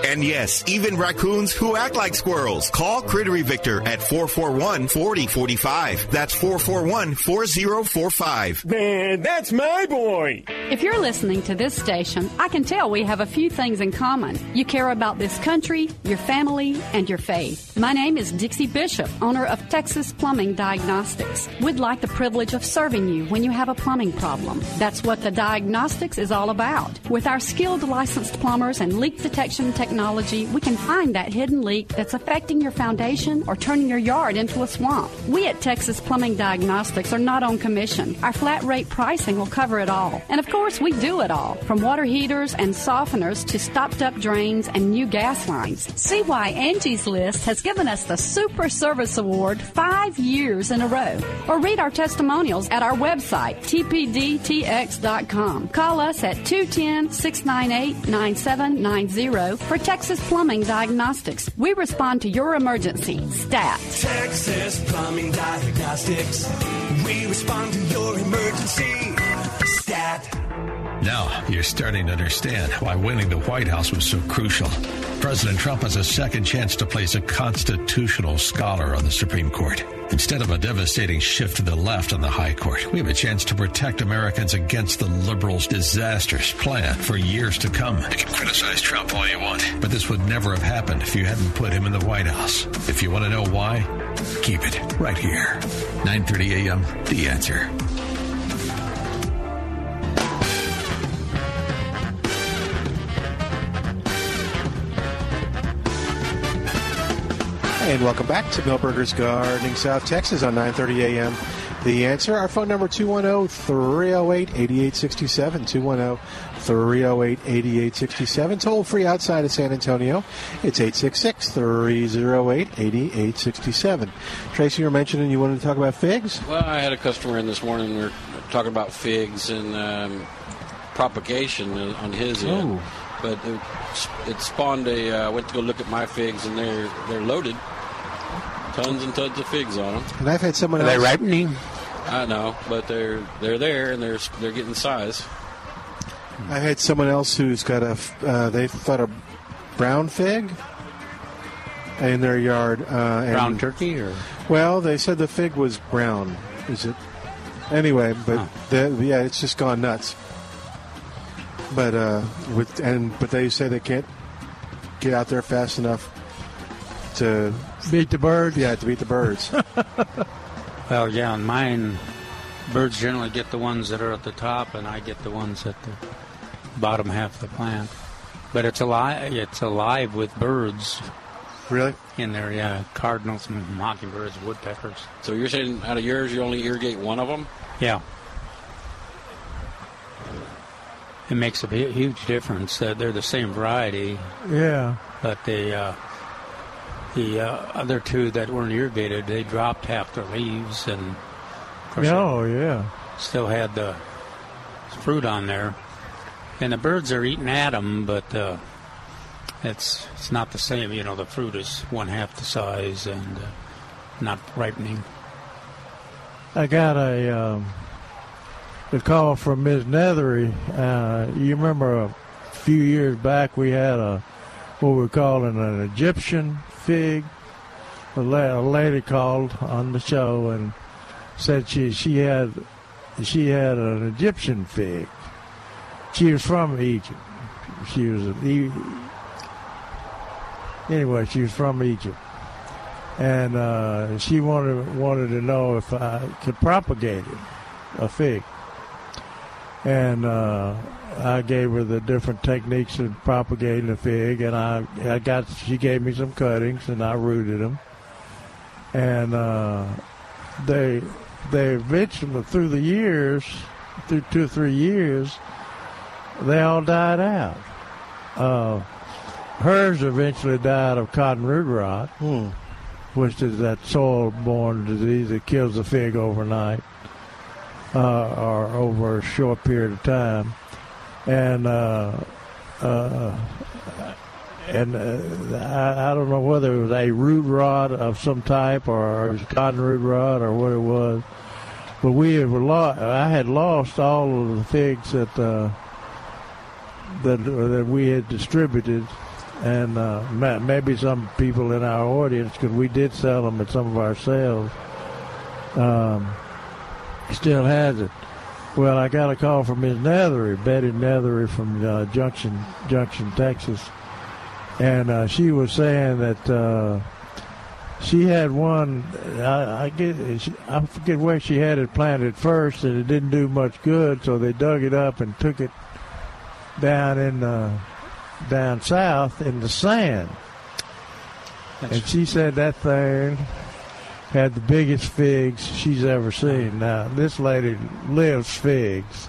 and yes, even raccoons who act like squirrels. Call Critter Evictor at 441-4045. That's 441-4045. Man, that's my boy. If you're listening to this station, I can tell we have a few things in common. You care about this country, your family, and your faith. My name is Dixie Bishop, owner of Texas Plumbing Diagnostics. We'd like the privilege of serving you when you have a plumbing problem. That's what the diagnostics is all about. With our skilled licensed plumbers and leak detection technology, we can find that hidden leak that's affecting your foundation or turning your yard into a swamp. We at Texas Plumbing Diagnostics are not on commission. Our flat rate pricing will cover it all. And of course, we do it all, from water heaters and softeners to stopped up drains and new gas lines. See why Angie's List has given us the Super Service Award five years in a row. Or read our testimonials at our website, tpdtx.com. Call us at 210 698 9790 for Texas Plumbing Diagnostics. We respond to your emergency. STAT. Texas Plumbing Diagnostics. We respond to your emergency. Stat. Now you're starting to understand why winning the White House was so crucial. President Trump has a second chance to place a constitutional scholar on the Supreme Court. Instead of a devastating shift to the left on the High Court, we have a chance to protect Americans against the liberals' disastrous plan for years to come. You can criticize Trump all you want, but this would never have happened if you hadn't put him in the White House. If you want to know why, keep it right here. 9:30 a.m. The Answer. And welcome back to Milberger's Gardening South Texas on 9:30 a.m. The answer. Our phone number 210-308-8867. 210-308-8867. Toll free outside of San Antonio. It's 866-308-8867. Tracy, you were mentioning you wanted to talk about figs. Well, I had a customer in this morning. We were talking about figs and um, propagation on his end. Oh. But it, it spawned a. I uh, went to go look at my figs, and they're they're loaded. Tons and tons of figs on them. And I've had someone Are else. they ripening? I know, but they're they're there and they're they're getting size. I had someone else who's got a. Uh, they found a brown fig in their yard. Uh, and- Brown turkey or Well, they said the fig was brown. Is it? Anyway, but the, yeah, it's just gone nuts. But uh, with and but they say they can't get out there fast enough to beat the birds. Yeah, to beat the birds. Well, yeah, on mine, birds generally get the ones that are at the top, and I get the ones at the bottom half of the plant. But it's alive. It's alive with birds. Really? In there, yeah, cardinals, mockingbirds, woodpeckers. So you're saying out of yours, you only irrigate one of them? Yeah. It makes a huge difference. Uh, they're the same variety, Yeah. but the uh, the uh, other two that weren't irrigated, they dropped half their leaves, and Oh, yeah. still had the fruit on there. And the birds are eating at them, but uh, it's it's not the same. You know, the fruit is one half the size and uh, not ripening. I got a um, a call from Ms. Nethery. Uh, you remember a few years back we had a what we're calling an Egyptian fig. A, la- a lady called on the show and said she she had she had an Egyptian fig. She was from Egypt. She was an anyway. She was from Egypt and uh, she wanted wanted to know if I could propagate it, a fig. And uh, I gave her the different techniques of propagating a fig, and I I got she gave me some cuttings, and I rooted them, and uh, they they eventually through the years, through two or three years, they all died out. Uh, hers eventually died of cotton root rot which is that soil-borne disease that kills the fig overnight or over a short period of time. And uh, uh, and uh, I, I don't know whether it was a root rod of some type or it cotton root rot or what it was. But we had lost. I had lost all of the figs that uh, that that we had distributed and uh, maybe some people in our audience, because we did sell them at some of our sales, um, still has it. Well, I got a call from Ms. Nethery, Betty Nethery from uh, Junction, Junction, Texas, and uh, she was saying that uh, she had one. I, I get, I forget where she had it planted first, and it didn't do much good, so they dug it up and took it down in. Uh, down south in the sand. and she said that thing had the biggest figs she's ever seen. Now, this lady lives figs,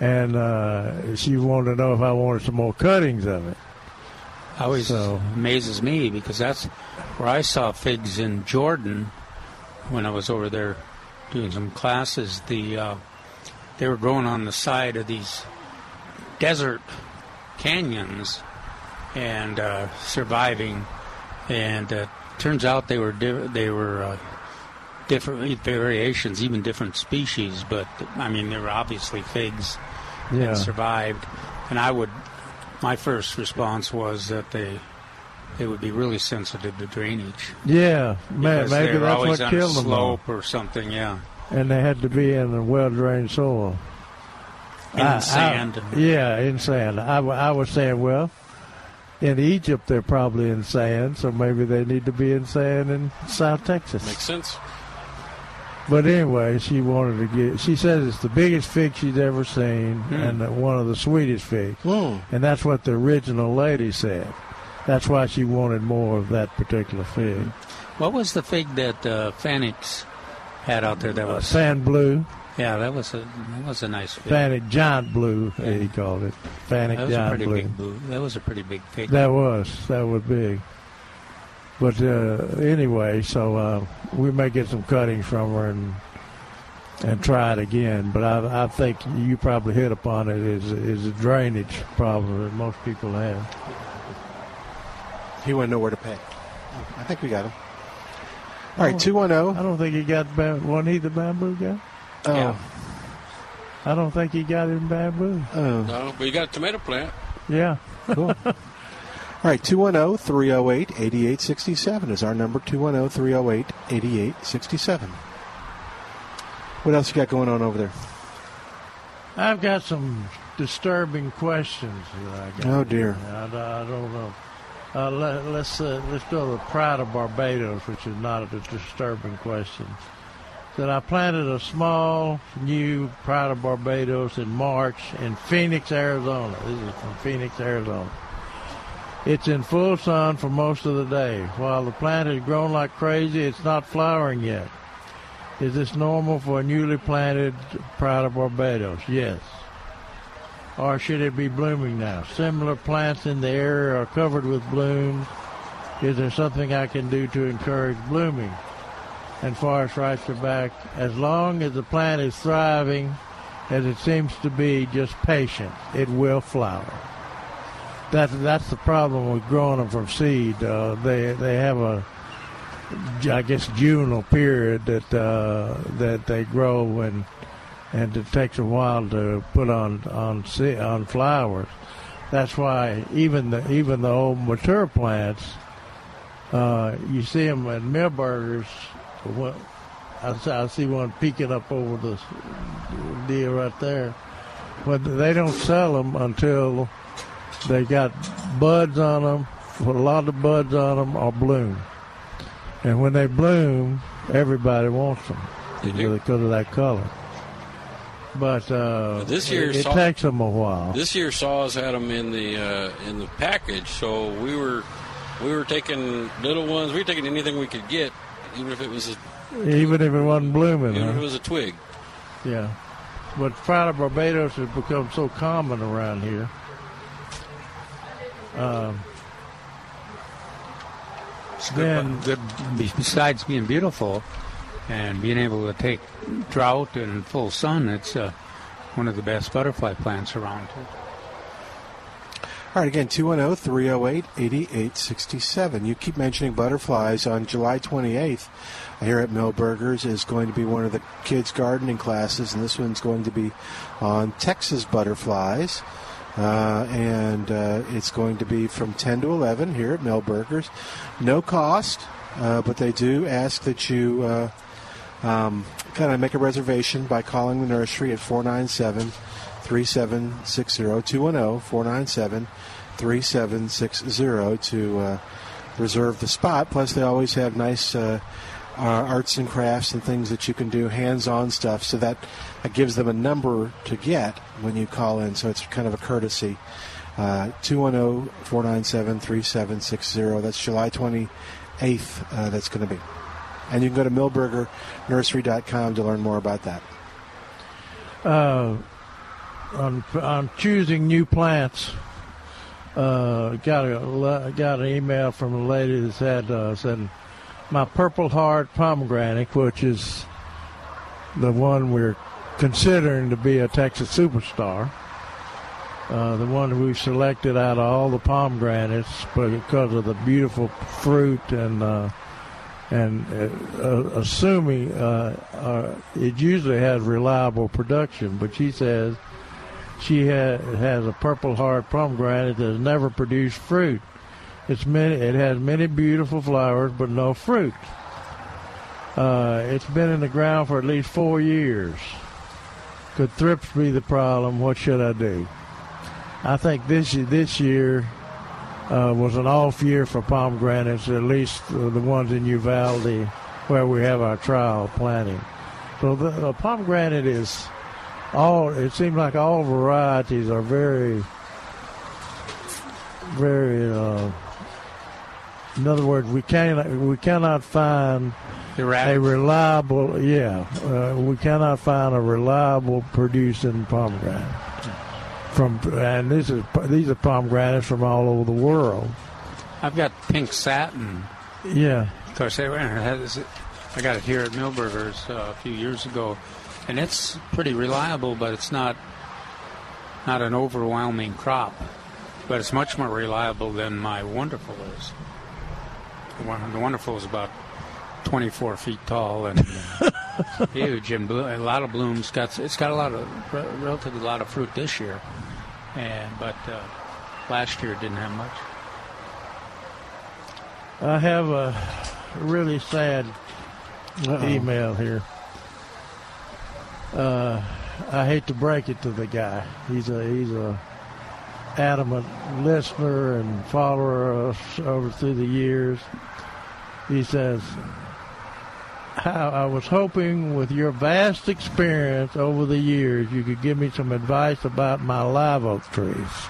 and uh, she wanted to know if I wanted some more cuttings of it. Always So- amazes me because that's where I saw figs in Jordan when I was over there doing some classes. The uh, they were growing on the side of these desert canyons and uh, surviving. And uh, turns out they were di- they were uh, different variations, even different species. But I mean, they were obviously figs Yeah. and survived. And I would, my first response was that they they would be really sensitive to drainage. Yeah, man, maybe that's what killed them. slope or something. Yeah, And they had to be in a well-drained soil. in I- I- sand. yeah, in sand. I, I was saying, well, in Egypt they're probably in sand, so maybe they need to be in sand in South Texas. Makes sense. But anyway, she wanted to get. She says it's the biggest fig she's ever seen, Hmm. and one of the sweetest figs. And that's what the original lady said. That's why she wanted more of that particular fig. What was the fig that uh, Fanick's had out there? That was Sand blue, Yeah, that was a that was a nice fig. Fanick giant blue, he called it. Fanick that was a giant pretty blue. big blue. That was a pretty big fig. That was that was big. But uh, anyway, so uh, we may get some cuttings from her and and try it again. But I, I think you probably hit upon it is is a drainage problem that most people have. He wouldn't know where to pay. I think we got him. All right, two one zero. I don't think he got one wasn't he the bamboo guy? Oh, Yeah. I don't think he got in bamboo. oh, No, but you got a tomato plant. Yeah. cool. All right, oh, 210 308 8867 is our number 210 308 8867. What else you got going on over there? I've got some disturbing questions that I got. Oh, dear. I, I don't know. Uh, let, let's uh, let's go to the Pride of Barbados, which is not a disturbing question. That I planted a small new Pride of Barbados in March in Phoenix, Arizona. This is from Phoenix, Arizona. It's in full sun for most of the day. While the plant has grown like crazy, it's not flowering yet. Is this normal for a newly planted Pride of Barbados? Yes. Or should it be blooming now? Similar plants in the area are covered with blooms. Is there something I can do to encourage blooming? And Forrest writes her back, as long as the plant is thriving, as it seems to be, just patient. It will flower. That's that's the problem with growing them from seed. Uh, they they have a, I guess, juvenile period that uh, that they grow and and it takes a while to put on on on flowers. That's why even the even the old mature plants, uh, you see them at Milberger's. What I, see- I see one peeking up over the deer right there, but they don't sell them until they got buds on them. A lot of buds on them or bloom, and when they bloom, everybody wants them because of that color. But uh, This year it, it saw- takes them a while. This year, SAWS had them in the uh, in the package, so we were we were taking little ones. We were taking anything we could get, even if it was a, Even if it wasn't blooming, even if it was a twig. Yeah. But Pride of Barbados has become so common around here. Um, then, Good, besides being beautiful and being able to take drought and full sun, it's uh, one of the best butterfly plants around. All right, again, 210 308 8867. You keep mentioning butterflies. On July 28th, here at Milberger's is going to be one of the kids' gardening classes, and this one's going to be on Texas butterflies. Uh, and uh, it's going to be from 10 to 11 here at Milberger's. No cost, uh, but they do ask that you uh, um, kind of make a reservation by calling the nursery at 497 3760 210 497 3760 to uh, reserve the spot. Plus, they always have nice uh, uh, arts and crafts and things that you can do, hands on stuff, so that uh, gives them a number to get when you call in. So it's kind of a courtesy. Uh, 210 497 3760. That's July 28th, uh, that's going to be. And you can go to milbergernursery.com to learn more about that. uh, on on choosing new plants, uh, got a got an email from a lady that said uh, said my Purple Heart pomegranate, which is the one we're considering to be a Texas superstar. Uh, the one we've selected out of all the pomegranates because of the beautiful fruit and uh, and uh, uh, assuming uh, uh, it usually has reliable production, but she says she ha- has a purple heart pomegranate that has never produced fruit. It's many, it has many beautiful flowers, but no fruit. Uh, it's been in the ground for at least four years. Could thrips be the problem? What should I do? I think this this year uh, was an off year for pomegranates, at least uh, the ones in Uvalde, where we have our trial planting. So the, the pomegranate is all. It seems like all varieties are very, very. Uh, in other words, we cannot we cannot find a reliable. Yeah, uh, we cannot find a reliable producing pomegranate from. And this is these are pomegranates from all over the world. I've got pink satin. Yeah. Of course, I got it here at Milberger's uh, a few years ago, and it's pretty reliable, but it's not not an overwhelming crop. But it's much more reliable than my Wonderful is. The, Wonderful is about 24 feet tall and uh, huge, and blo- a lot of blooms. Got it's got a lot of re- relatively a lot of fruit this year, and but uh, last year it didn't have much. I have a really sad Uh-oh. email here. Uh, I hate to break it to the guy. He's a he's a adamant listener and follower over through the years. He says, "How I was hoping with your vast experience over the years, you could give me some advice about my live oak trees."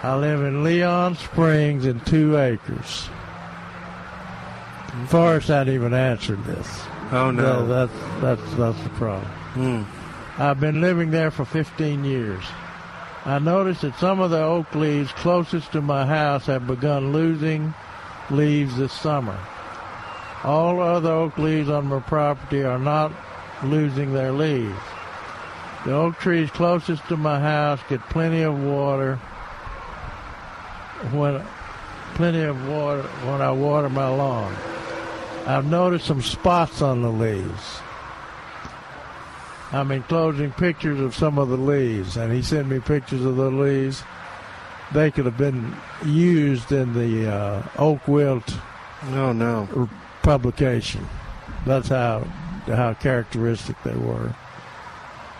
I live in Leon Springs in two acres. Forrest hadn't even answered this. Oh, no. That- that's that's that's the problem. Hmm. I've been living there for 15 years. I noticed that some of the oak leaves closest to my house have begun losing leaves this summer. All other oak leaves on my property are not losing their leaves. The oak trees closest to my house get plenty of water when plenty of water when I water my lawn. I've noticed some spots on the leaves. I'm enclosing pictures of some of the leaves, and he sent me pictures of the leaves. They could have been used in the uh, oak wilt. No, no. Publication. That's how how characteristic they were.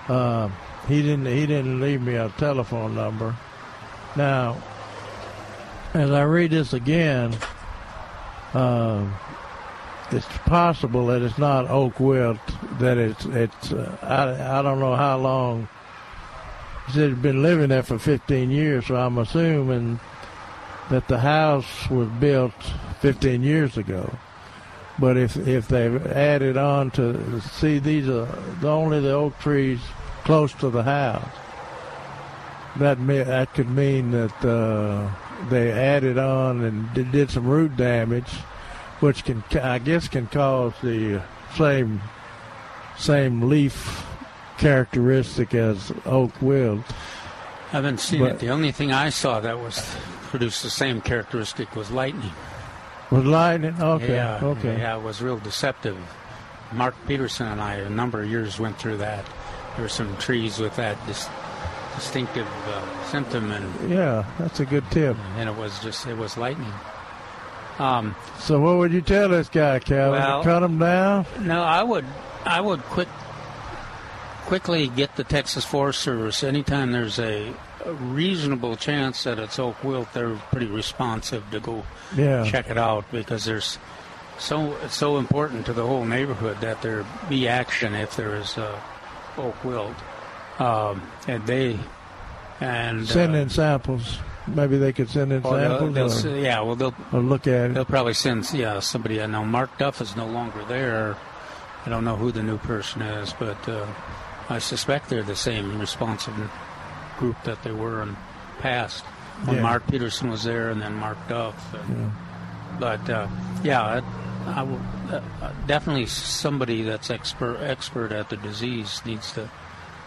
Um, he didn't he didn't leave me a telephone number. Now, as I read this again, um, it's possible that it's not oak wilt. That it's it's. Uh, I I don't know how long. He'd been living there for 15 years, so I'm assuming that the house was built 15 years ago. But if if they've added on to see these are the only the oak trees close to the house. That may, that could mean that uh, they added on and did, did some root damage, which can I guess can cause the same same leaf characteristic as oak wilt. I haven't seen But- it. The only thing I saw that was produced the same characteristic was lightning. Was lightning? Okay, Yeah, okay. Yeah, it was real deceptive. Mark Peterson and I, a number of years, went through that. There were some trees with that dis- distinctive uh, symptom, and Yeah, that's a good tip. and it was just it was lightning. Um, So what would you tell this guy, Calvin? Well- Cut him down? No, I would I would quick quickly get the Texas Forest Service anytime there's a, a reasonable chance that it's oak wilt. They're pretty responsive to go Yeah. check it out because there's so it's so important to the whole neighborhood that there be action if there is uh, oak wilt. Um, and they and Send uh, in samples. Maybe they could send in or samples. they'll or, yeah, well they'll or look at it. They'll probably send, yeah, somebody. I know Mark Duff is no longer there. I don't know who the new person is, but uh, I suspect they're the same responsive group that they were in past when Yeah. Mark Peterson was there, and then Mark Duff. And, But uh, yeah, I, I will, uh, uh, definitely somebody that's expert expert at the disease needs to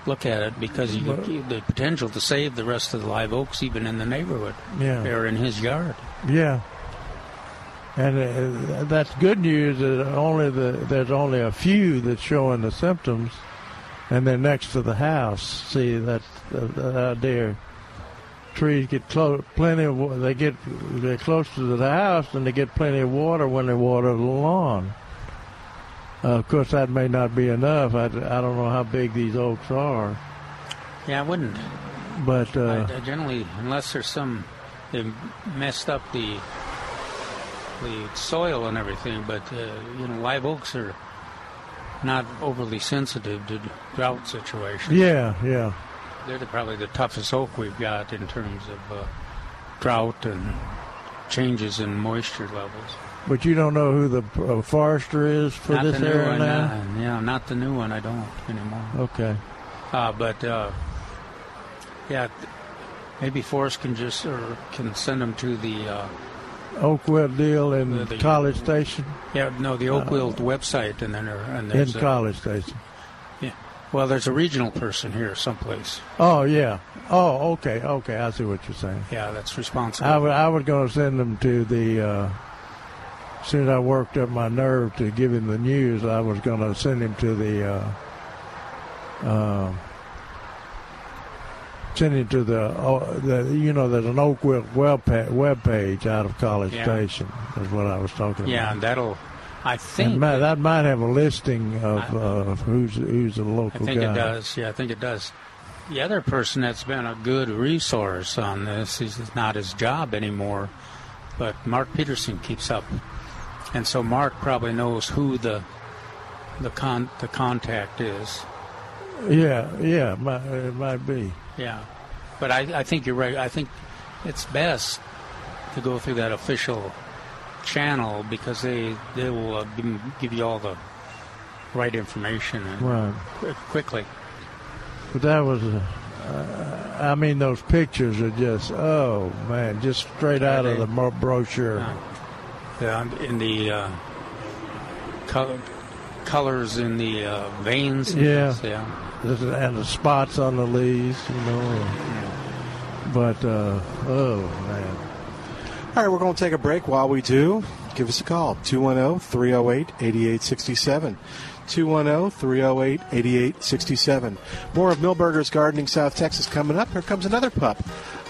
look at it because you, But- the potential to save the rest of the live oaks even in the neighborhood Yeah. or in his yard. Yeah. And uh, that's good news. That only the there's only a few that's showing the symptoms, and they're next to the house. See that that idea. Trees get close, plenty of. They get they're close to the house, and they get plenty of water when they water the lawn. Uh, of course, that may not be enough. I, I don't know how big these oaks are, Yeah, I wouldn't. but uh, I, I generally, unless there's some, they messed up the the soil and everything. But uh, you know, live oaks are not overly sensitive to drought situations. yeah, yeah. They're the, probably the toughest oak we've got in terms of uh, drought and changes in moisture levels. But you don't know who the uh, forester is for not this area one, now. uh, yeah, not the new one. I don't anymore. Okay. Uh, but uh, yeah, maybe Forrest can just or can send them to the uh, Oakwood deal in The- the- College Station. yeah no the oak wilt website and then there, and In there's a- College Station. yeah. Well, there's a regional person here someplace. Oh yeah. Oh okay, okay. I see what you're saying. Yeah, that's responsible. I, wa- I was going to send them to the. Uh, soon as I worked up my nerve to give him the news, I was going to send him to the. Uh, uh, send him to the, oh, the. You know, there's an oak wilt web web page out of College Yeah. Station. Is what I was talking yeah, about. Yeah, and that'll. I think might, that might have a listing of uh, who's who's a I local I think guy. it does. Yeah, I think it does. The other person that's been a good resource on this is not his job anymore, but Mark Peterson keeps up, and so Mark probably knows who the the con the contact is. Yeah, yeah, it might, it might be. Yeah, but I, I think you're right. I think it's best to go through that official channel because they they will uh, give give you all the right information and Right. qu- quickly. But that was, uh, I mean, those pictures are just, oh man, just straight out of the brochure. Yeah, in the uh, color, colors in the uh, veins. and Yeah. things, yeah. And the spots on the leaves, you know. But, uh, oh man. All right, we're going to take a break. While we do, give us a call 210 308 8867. 210 308 8867. More of Milberger's Gardening South Texas coming up. Here comes another pup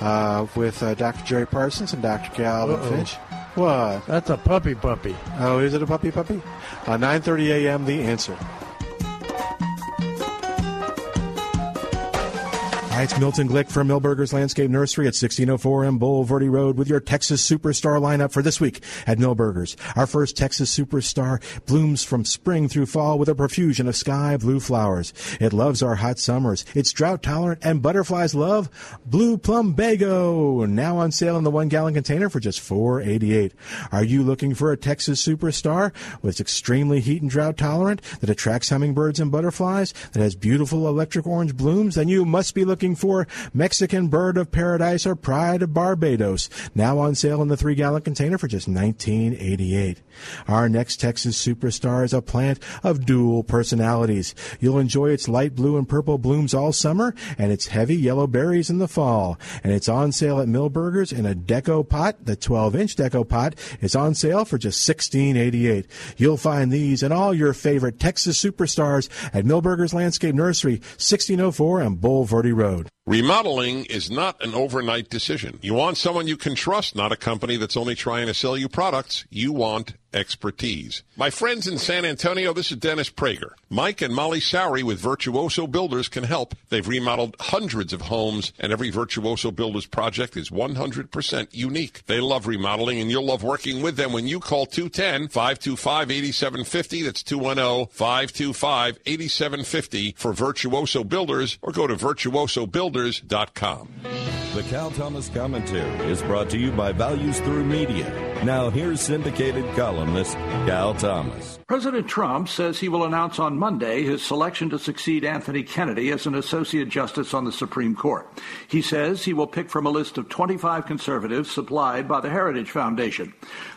uh, with uh, Dr. Jerry Parsons and Dr. Calvin Uh-oh. Finch. What? That's a puppy puppy. Oh, is it a puppy puppy? Uh, 9.30 a.m., The Answer. Hi, it's Milton Glick from Milberger's Landscape Nursery at 1604 M Bulverde Road with your Texas Superstar lineup for this week at Milberger's. Our first Texas Superstar blooms from spring through fall with a profusion of sky blue flowers. It loves our hot summers. It's drought tolerant and butterflies love Blue Plumbago. Now on sale in the one gallon container for just $4.88. Are you looking for a Texas Superstar with extremely heat and drought tolerant that attracts hummingbirds and butterflies that has beautiful electric orange blooms? Then you must be looking for Mexican Bird of Paradise or Pride of Barbados. Now on sale in the three gallon container for just $19.88. Our next Texas Superstar is a plant of dual personalities. You'll enjoy its light blue and purple blooms all summer and its heavy yellow berries in the fall. And it's on sale at Milberger's in a deco pot. The 12 inch deco pot is on sale for just $16.88. You'll find these and all your favorite Texas Superstars at Milberger's Landscape Nursery, 1604 on Bulverde Road. Remodeling is not an overnight decision. You want someone you can trust, not a company that's only trying to sell you products. You want expertise. My friends in San Antonio, this is Dennis Prager. Mike and Molly Sowery with Virtuoso Builders can help. They've remodeled hundreds of homes, and every Virtuoso Builders project is 100% unique. They love remodeling, and you'll love working with them when you call 210 525 8750. That's 210 525 8750 for Virtuoso Builders, or go to virtuosobuilders.com. The Cal Thomas Commentary is brought to you by Values Through Media. Now here's syndicated columnist Cal Thomas. President Trump says he will announce on Monday his selection to succeed Anthony Kennedy as an Associate Justice on the Supreme Court. He says he will pick from a list of 25 conservatives supplied by the Heritage Foundation.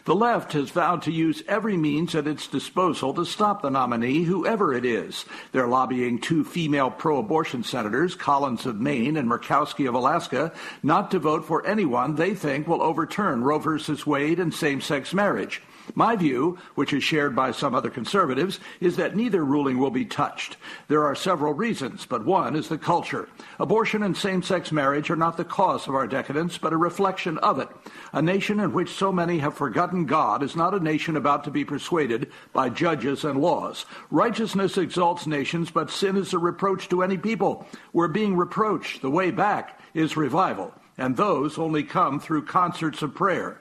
The left has vowed to use every means at its disposal to stop the nominee, whoever it is. They're lobbying two female pro abortion senators, Collins of Maine and Murkowski of Alaska, not to vote for anyone they think will overturn Roe v. Wade and same sex marriage. My view, which is shared by some other conservatives, is that neither ruling will be touched. There are several reasons, but one is the culture. Abortion and same-sex marriage are not the cause of our decadence, but a reflection of it. A nation in which so many have forgotten God is not a nation about to be persuaded by judges and laws. Righteousness exalts nations, but sin is a reproach to any people. We're being reproached. The way back is revival, and those only come through concerts of prayer.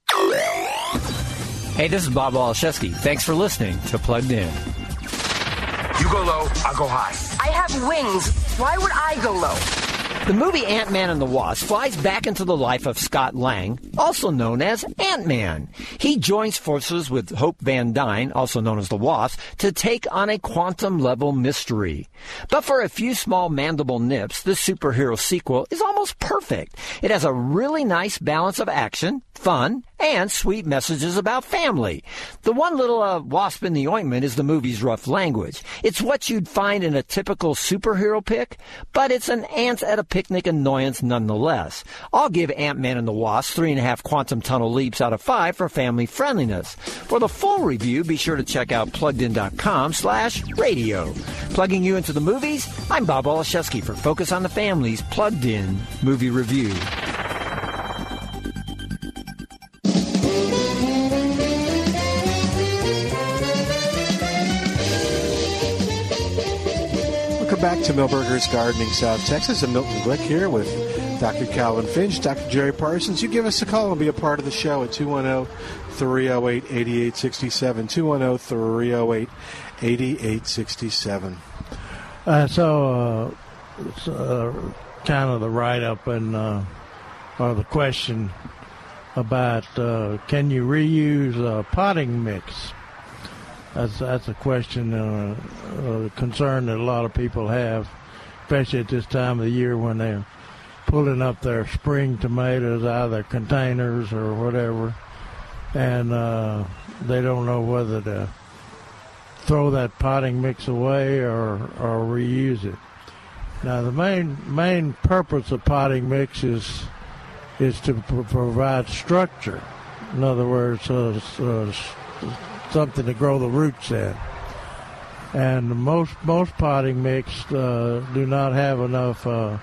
Hey, this is Bob Waliszewski. Thanks for listening to Plugged In. You go low, I'll go high. I have wings. Why would I go low? The movie Ant Man and the Wasp flies back into the life of Scott Lang, also known as Ant Man. He joins forces with Hope Van Dyne, also known as the Wasp, to take on a quantum level mystery. But for a few small mandible nips, this superhero sequel is almost perfect. It has a really nice balance of action, fun, and sweet messages about family. The one little uh, wasp in the ointment is the movie's rough language. It's what you'd find in a typical superhero pick, but it's an ants at a picnic annoyance nonetheless. I'll give Ant-Man and the Wasp three and a half quantum tunnel leaps out of five for family friendliness. For the full review, be sure to check out pluggedin.com slash radio. Plugging you into the movies, I'm Bob Waliszewski for Focus on the Family's Plugged In Movie Review. Back to Milberger's Gardening, South Texas. I'm Milton Glick here with Dr. Calvin Finch, Dr. Jerry Parsons. You give us a call and be a part of the show at 210 308 8867. 210 308 8867. I saw uh, s- uh, kind of the write up and uh, or the question about uh, can you reuse uh, potting mix? That's that's a question, uh, uh, concern that a lot of people have, especially at this time of the year when they're pulling up their spring tomatoes out of their containers or whatever, and uh, they don't know whether to throw that potting mix away or or reuse it. Now the main main purpose of potting mix is is to pr- provide structure. In other words, uh, uh, something to grow the roots in. And most most potting mix uh, do not have enough uh,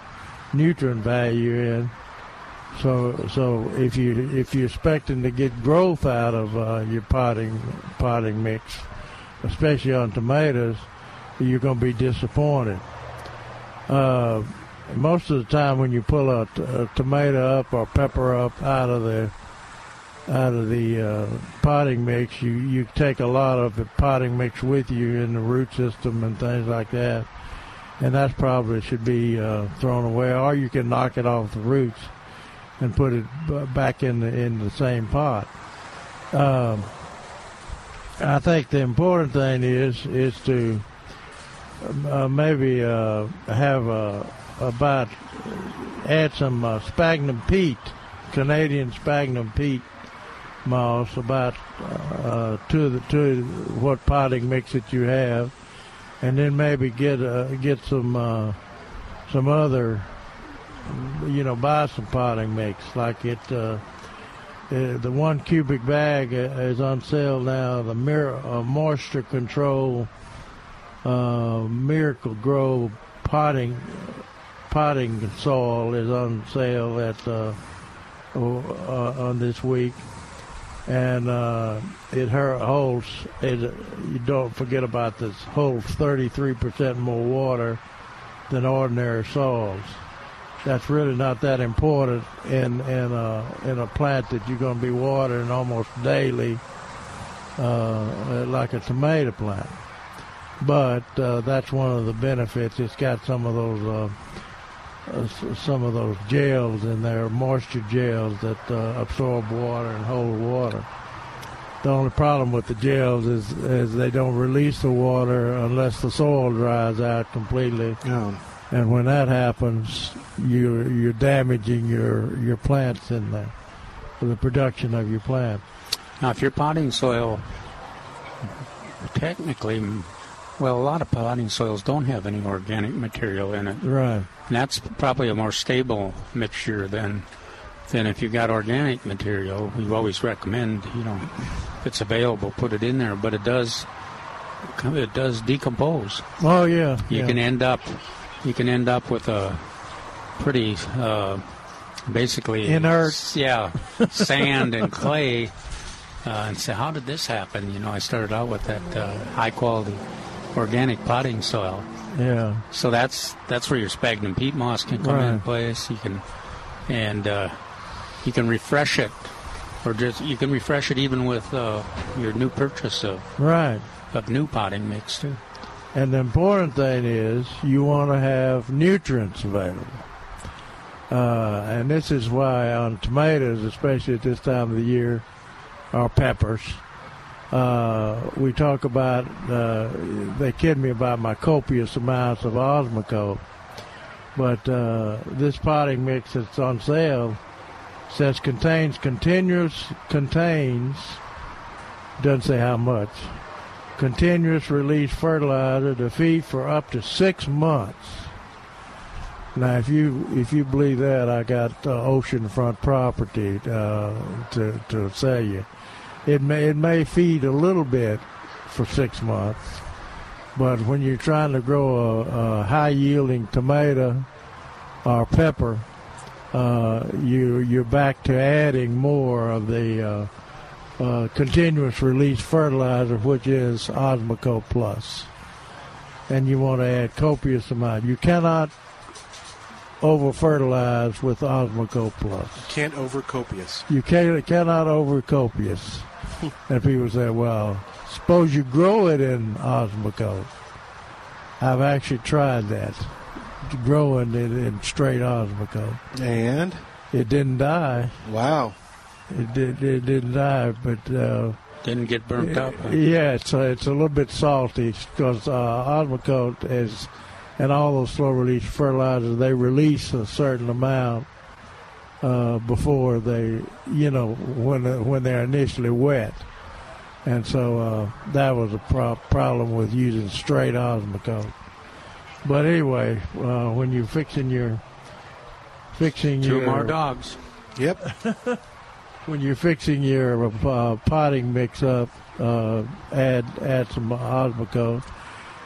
nutrient value in. So so if you if you're expecting to get growth out of uh, your potting potting mix, especially on tomatoes, you're going to be disappointed. Uh, most of the time, when you pull a, t- a tomato up or pepper up out of the out of the uh, potting mix, you you take a lot of the potting mix with you in the root system and things like that, and that probably should be uh, thrown away, or you can knock it off the roots and put it back in the in the same pot. Um, I think the important thing is is to uh, maybe uh, have uh, about add some uh, sphagnum peat, Canadian sphagnum peat moss, about uh, to the to what potting mix that you have, and then maybe get uh, get some uh, some other, you know, buy some potting mix like it. Uh, uh, the one cubic bag uh, is on sale now. The mir- uh, moisture control uh, Miracle-Gro potting potting soil is on sale at uh, uh, on this week, and uh, it holds. It, you don't forget about this. Holds 33 percent more water than ordinary soils. That's really not that important in in a in a plant that you're going to be watering almost daily, uh, like a tomato plant but uh, that's one of the benefits. It's got some of those uh, some of those gels in there, moisture gels that uh, absorb water and hold water. The only problem with the gels is, is they don't release the water unless the soil dries out completely. And when that happens, you're you're damaging your your plants in the for the production of your plant. Now, if your potting soil, technically, well, a lot of potting soils don't have any organic material in it. Right. And that's probably a more stable mixture than than if you've got organic material. We always recommend, you know, if it's available, put it in there. But it does it does decompose. Oh yeah. You yeah. can end up you can end up with a pretty uh, basically Inert. yeah sand and clay uh, and say how did this happen you know i started out with that uh, high quality organic potting soil Yeah. so that's that's where your sphagnum peat moss can come Right. into place you can and uh, you can refresh it or just you can refresh it even with uh, your new purchase of Right. of new potting mix too And the important thing is you want to have nutrients available. Uh, and this is why on tomatoes, especially at this time of the year, or peppers, uh, we talk about, uh, they kid me about my copious amounts of Osmocote. But uh, this potting mix that's on sale says contains continuous, contains, doesn't say how much, continuous release fertilizer to feed for up to six months. Now, if you if you believe that, I got uh, oceanfront property uh, to to sell you. It may it may feed a little bit for six months, but when you're trying to grow a, a high yielding tomato or pepper, uh, you you're back to adding more of the uh, uh, continuous release fertilizer, which is Osmocote Plus, and you want to add copious amount. You cannot over fertilize with Osmocote Plus. You Can't over copious. You can, cannot over copious. and people say, well, suppose you grow it in Osmocote. I've actually tried that, growing it in straight Osmocote. And? It didn't die. Wow. It, did, it didn't die, but... Uh, didn't get burnt up huh? Yeah, it's uh, it's a little bit salty because uh, Osmocote is, and all those slow release fertilizers, they release a certain amount uh, before they, you know, when when they're initially wet, and so uh, that was a pro- problem with using straight Osmocote. But anyway, uh, when you're fixing your fixing Two your more dogs. Yep. when you're fixing your uh, potting mix up, uh, add add some Osmocote.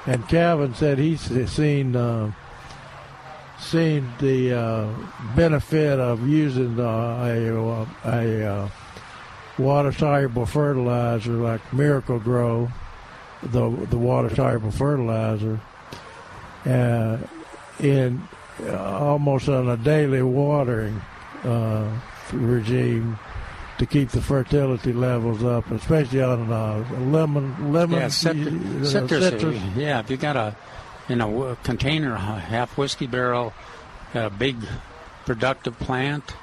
And Calvin said he's seen uh, seen the uh, benefit of using uh, a a uh, water soluble fertilizer like Miracle-Gro, the the water soluble fertilizer, uh, in uh, almost on a daily watering uh, regime to keep the fertility levels up, especially on uh, lemon, lemon, yeah, citrus, citrus. Yeah, if you got a in a container, half whiskey barrel, a big productive plant,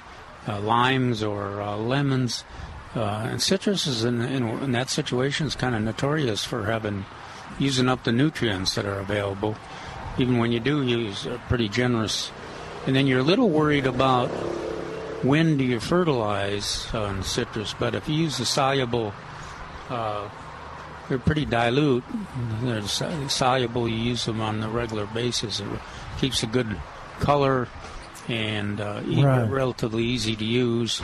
uh, limes or uh, lemons, uh, and citrus is in, in, in that situation is kind of notorious for having using up the nutrients that are available. Even when you do use pretty generous, and then you're a little worried about when do you fertilize on citrus, but if you use the soluble, uh, they're pretty dilute. They're soluble. You use them on a regular basis. It keeps a good color and uh, Right. relatively easy to use.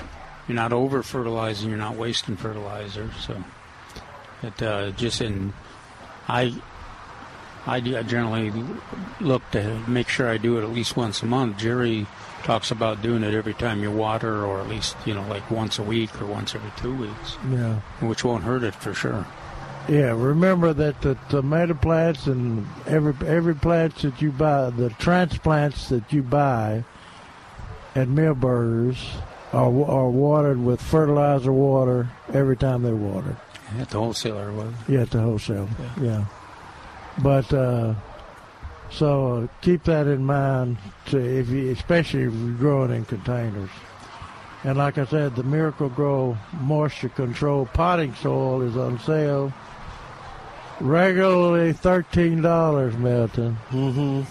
You're not over fertilizing. You're not wasting fertilizer. So it uh, just in I. I, do- I generally look to make sure I do it at least once a month. Jerry talks about doing it every time you water, or at least you know like once a week or once every two weeks, Yeah. which won't hurt it for sure. Yeah, remember that the tomato plants and every every plants that you buy, the transplants that you buy at Milberger's are are watered with fertilizer water every time they're watered. At the wholesaler was. Yeah, at the wholesale. Yeah. But uh, so keep that in mind, to if you, especially if you're growing in containers. And like I said, the Miracle-Gro Moisture Control potting soil is on sale. Regularly thirteen dollars, Milton. Mm-hmm.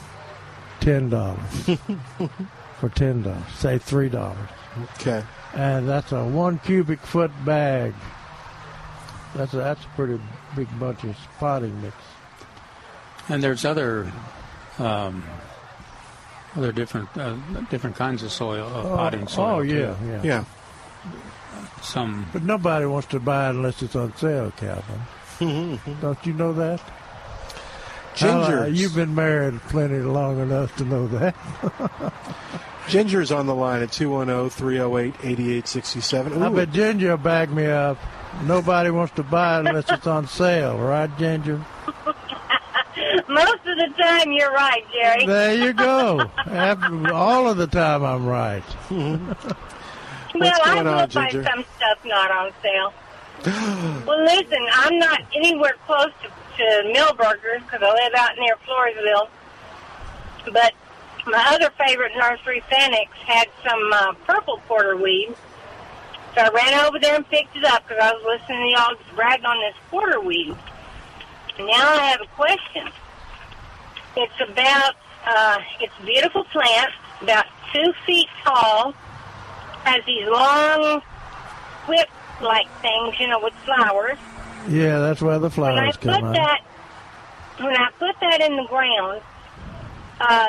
Ten dollars for ten dollars. Say three dollars. Okay. And that's a one cubic foot bag. That's a, that's a pretty big bunch of potting mix. And there's other um, other different uh, different kinds of soil, uh, Oh, potting soil. oh, yeah, too. yeah. Yeah. Some But nobody wants to buy it unless it's on sale, Calvin. Don't you know that? Ginger. Uh, you've been married plenty long enough to know that. Ginger's on the line at 210 308 8867. I bet Ginger will back me up. Nobody wants to buy it unless it's on sale, right, Ginger? Most of the time, you're right, Jerry. There you go. After, all of the time, I'm right. well, What's I going will on, buy Ginger? some stuff not on sale. Well, listen, I'm not anywhere close to, to Milberger's because I live out near Floresville. But my other favorite nursery, Fanick's, had some uh, purple porterweed. So I ran over there and picked it up because I was listening to y'all brag on this porterweed. And now I have a question. It's about, uh, it's a beautiful plant, about two feet tall, has these long whip-like things, you know, with flowers. Yeah, that's where the flowers When I flowers put out. that, when I put that in the ground, uh,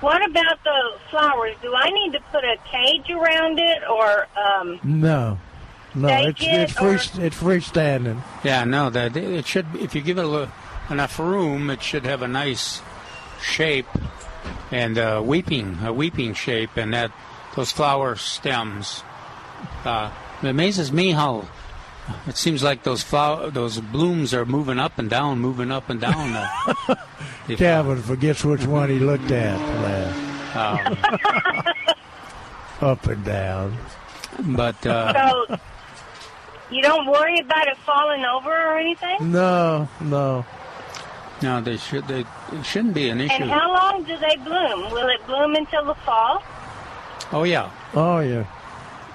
what about the flowers? Do I need to put a cage around it, or um, No, no, it's it it's free it's freestanding. Yeah, no, that it should. If you give it a little, enough room, it should have a nice shape and uh, weeping, a weeping shape, and that those flower stems. Uh, it amazes me how it seems like those flower, those blooms are moving up and down, moving up and down. Uh, if- Calvin forgets which one he looked at last. um, Up and down. but uh, so you don't worry about it falling over or anything? No, no. no, they should. They it shouldn't be an issue. And how long do they bloom? Will it bloom until the fall? Oh yeah. Oh yeah.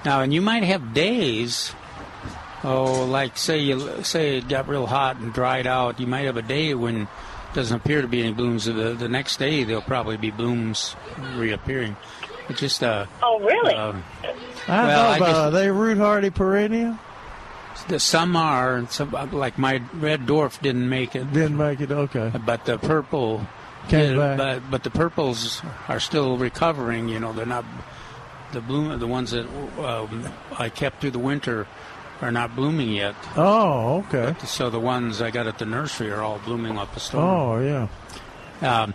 Now, and you might have days. Oh, like say you say it got real hot and dried out. You might have a day when doesn't appear to be any blooms. The, the next day there'll probably be blooms reappearing. It's just uh. Oh, really? Um, I Well, know I about just- are they root hardy perennial? the, some are, and some like my red dwarf didn't make it. Didn't make it. Okay. But the purple Came did, back. But but the purples are still recovering. You know, they're not the bloom. The ones that um, I kept through the winter are not blooming yet. Oh, okay. So the ones I got at the nursery are all blooming up a storm. Oh yeah. Um,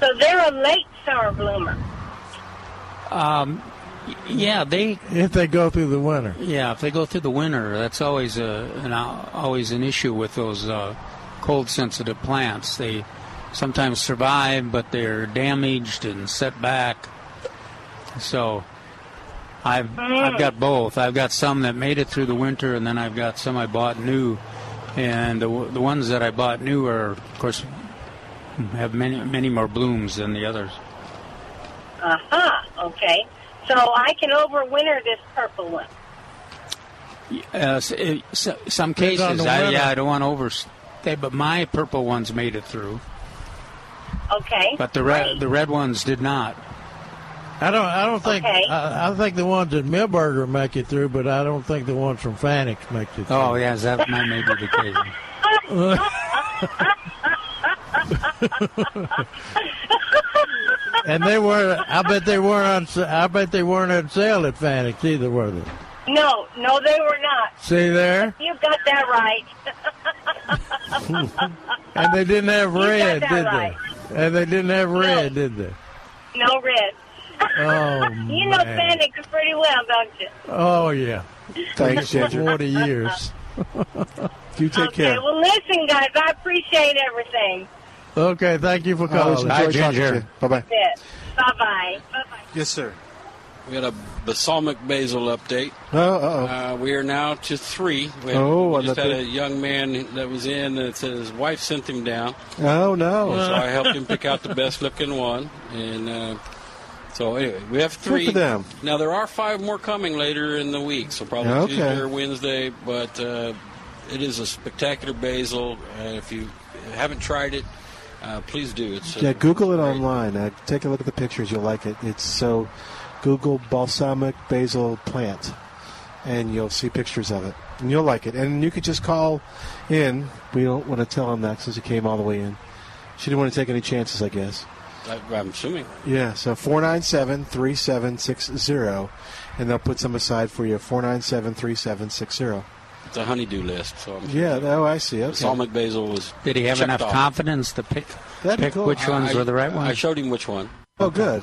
So they're a late summer bloomer. um, yeah, they If they go through the winter. Yeah, if they go through the winter, that's always a an, always an issue with those uh, cold sensitive plants. They sometimes survive, but they're damaged and set back. So I've I've got both. I've got some that made it through the winter, and then I've got some I bought new. And the the ones that I bought new are, of course, have many many more blooms than the others. Uh huh. okay. So I can overwinter this purple one. Uh, s- some Depends on cases, the I, yeah, I don't want to overstay, but my purple ones made it through, Okay. but the red the red ones did not. I don't. I don't think. Okay. I, I think the ones at Milberger make it through, but I don't think the ones from Fanick's make it. through. Oh, yeah, that might may be the case. and they were. I bet they weren't on. I bet they weren't on sale at Fanick's either, were they? No, no, they were not. See there, You got that right. and they didn't have red, did right. they? And they didn't have red, did they? no red. Oh You know man. Fanick's pretty well, don't you? Oh yeah. Thanks, For Ginger. Forty years. You take okay, care. well, listen, guys, I appreciate everything. Okay, thank you for Always calling. enjoy talking to you. Bye-bye. Bye bye. Yes, sir. We got a balsamic basil update. Oh, uh-oh. Uh, we are now to three. We, had, Oh, we just had a young man that was in that said his wife sent him down. Oh, no. So I helped him pick out the best looking one. And uh, So anyway, we have three. for them. Now there are five more coming later in the week, so probably Okay. Tuesday or Wednesday. But uh, it is a spectacular basil. Uh, if you haven't tried it, uh, please do. It's Yeah, Google it online. Uh, take a look at the pictures. You'll like it. It's so Google balsamic basil plant, and you'll see pictures of it, and you'll like it. And you could just call in. We don't want to tell him that since he came all the way in. She didn't want to take any chances, I guess. I, I'm assuming. Yeah, so 497 3760, and they'll put some aside for you. 497 3760. It's a honeydew list. So I'm Yeah, oh, I see. Okay. balsamic basil was. Did he have enough off. confidence to pick, That'd pick cool. which ones I- were the right ones? I showed him which one. Oh, good.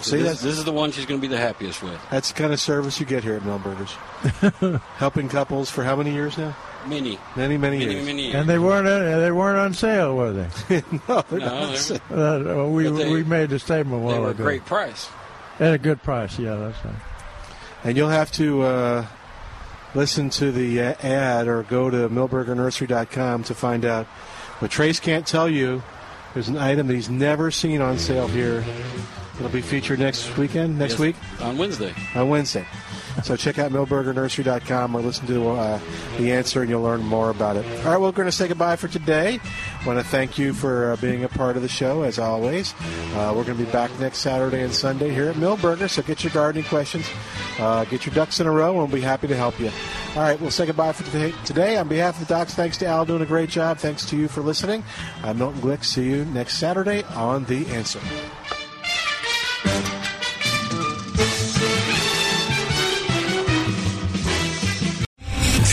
See, this, this is the one she's going to be the happiest with. that's the kind of service you get here at Milberger's. Helping couples for how many years now? Many. Many, many, Many, years. many years. And they weren't uh, they weren't on sale, were they? no, No, not. they're- Uh, we they- we made the statement a They while were a ago. great price. At a good price, yeah, that's right. And you'll have to uh, listen to the uh, ad or go to milbergernursery.com to find out what Trace can't tell you. There's an item that he's never seen on sale here. It'll be featured next weekend, next Yes, week, on Wednesday. on Wednesday. So check out milbergernursery.com or listen to uh, the answer and you'll learn more about it. All right, well, we're going to say goodbye for today. I want to thank you for uh, being a part of the show as always. Uh, we're going to be back next Saturday and Sunday here at Milberger. So get your gardening questions, uh, get your ducks in a row, and we'll be happy to help you. All right, we'll say goodbye for today. Today, on behalf of the docs, thanks to Al doing a great job. Thanks to you for listening. I'm Milton Glick. See you next Saturday on The Answer.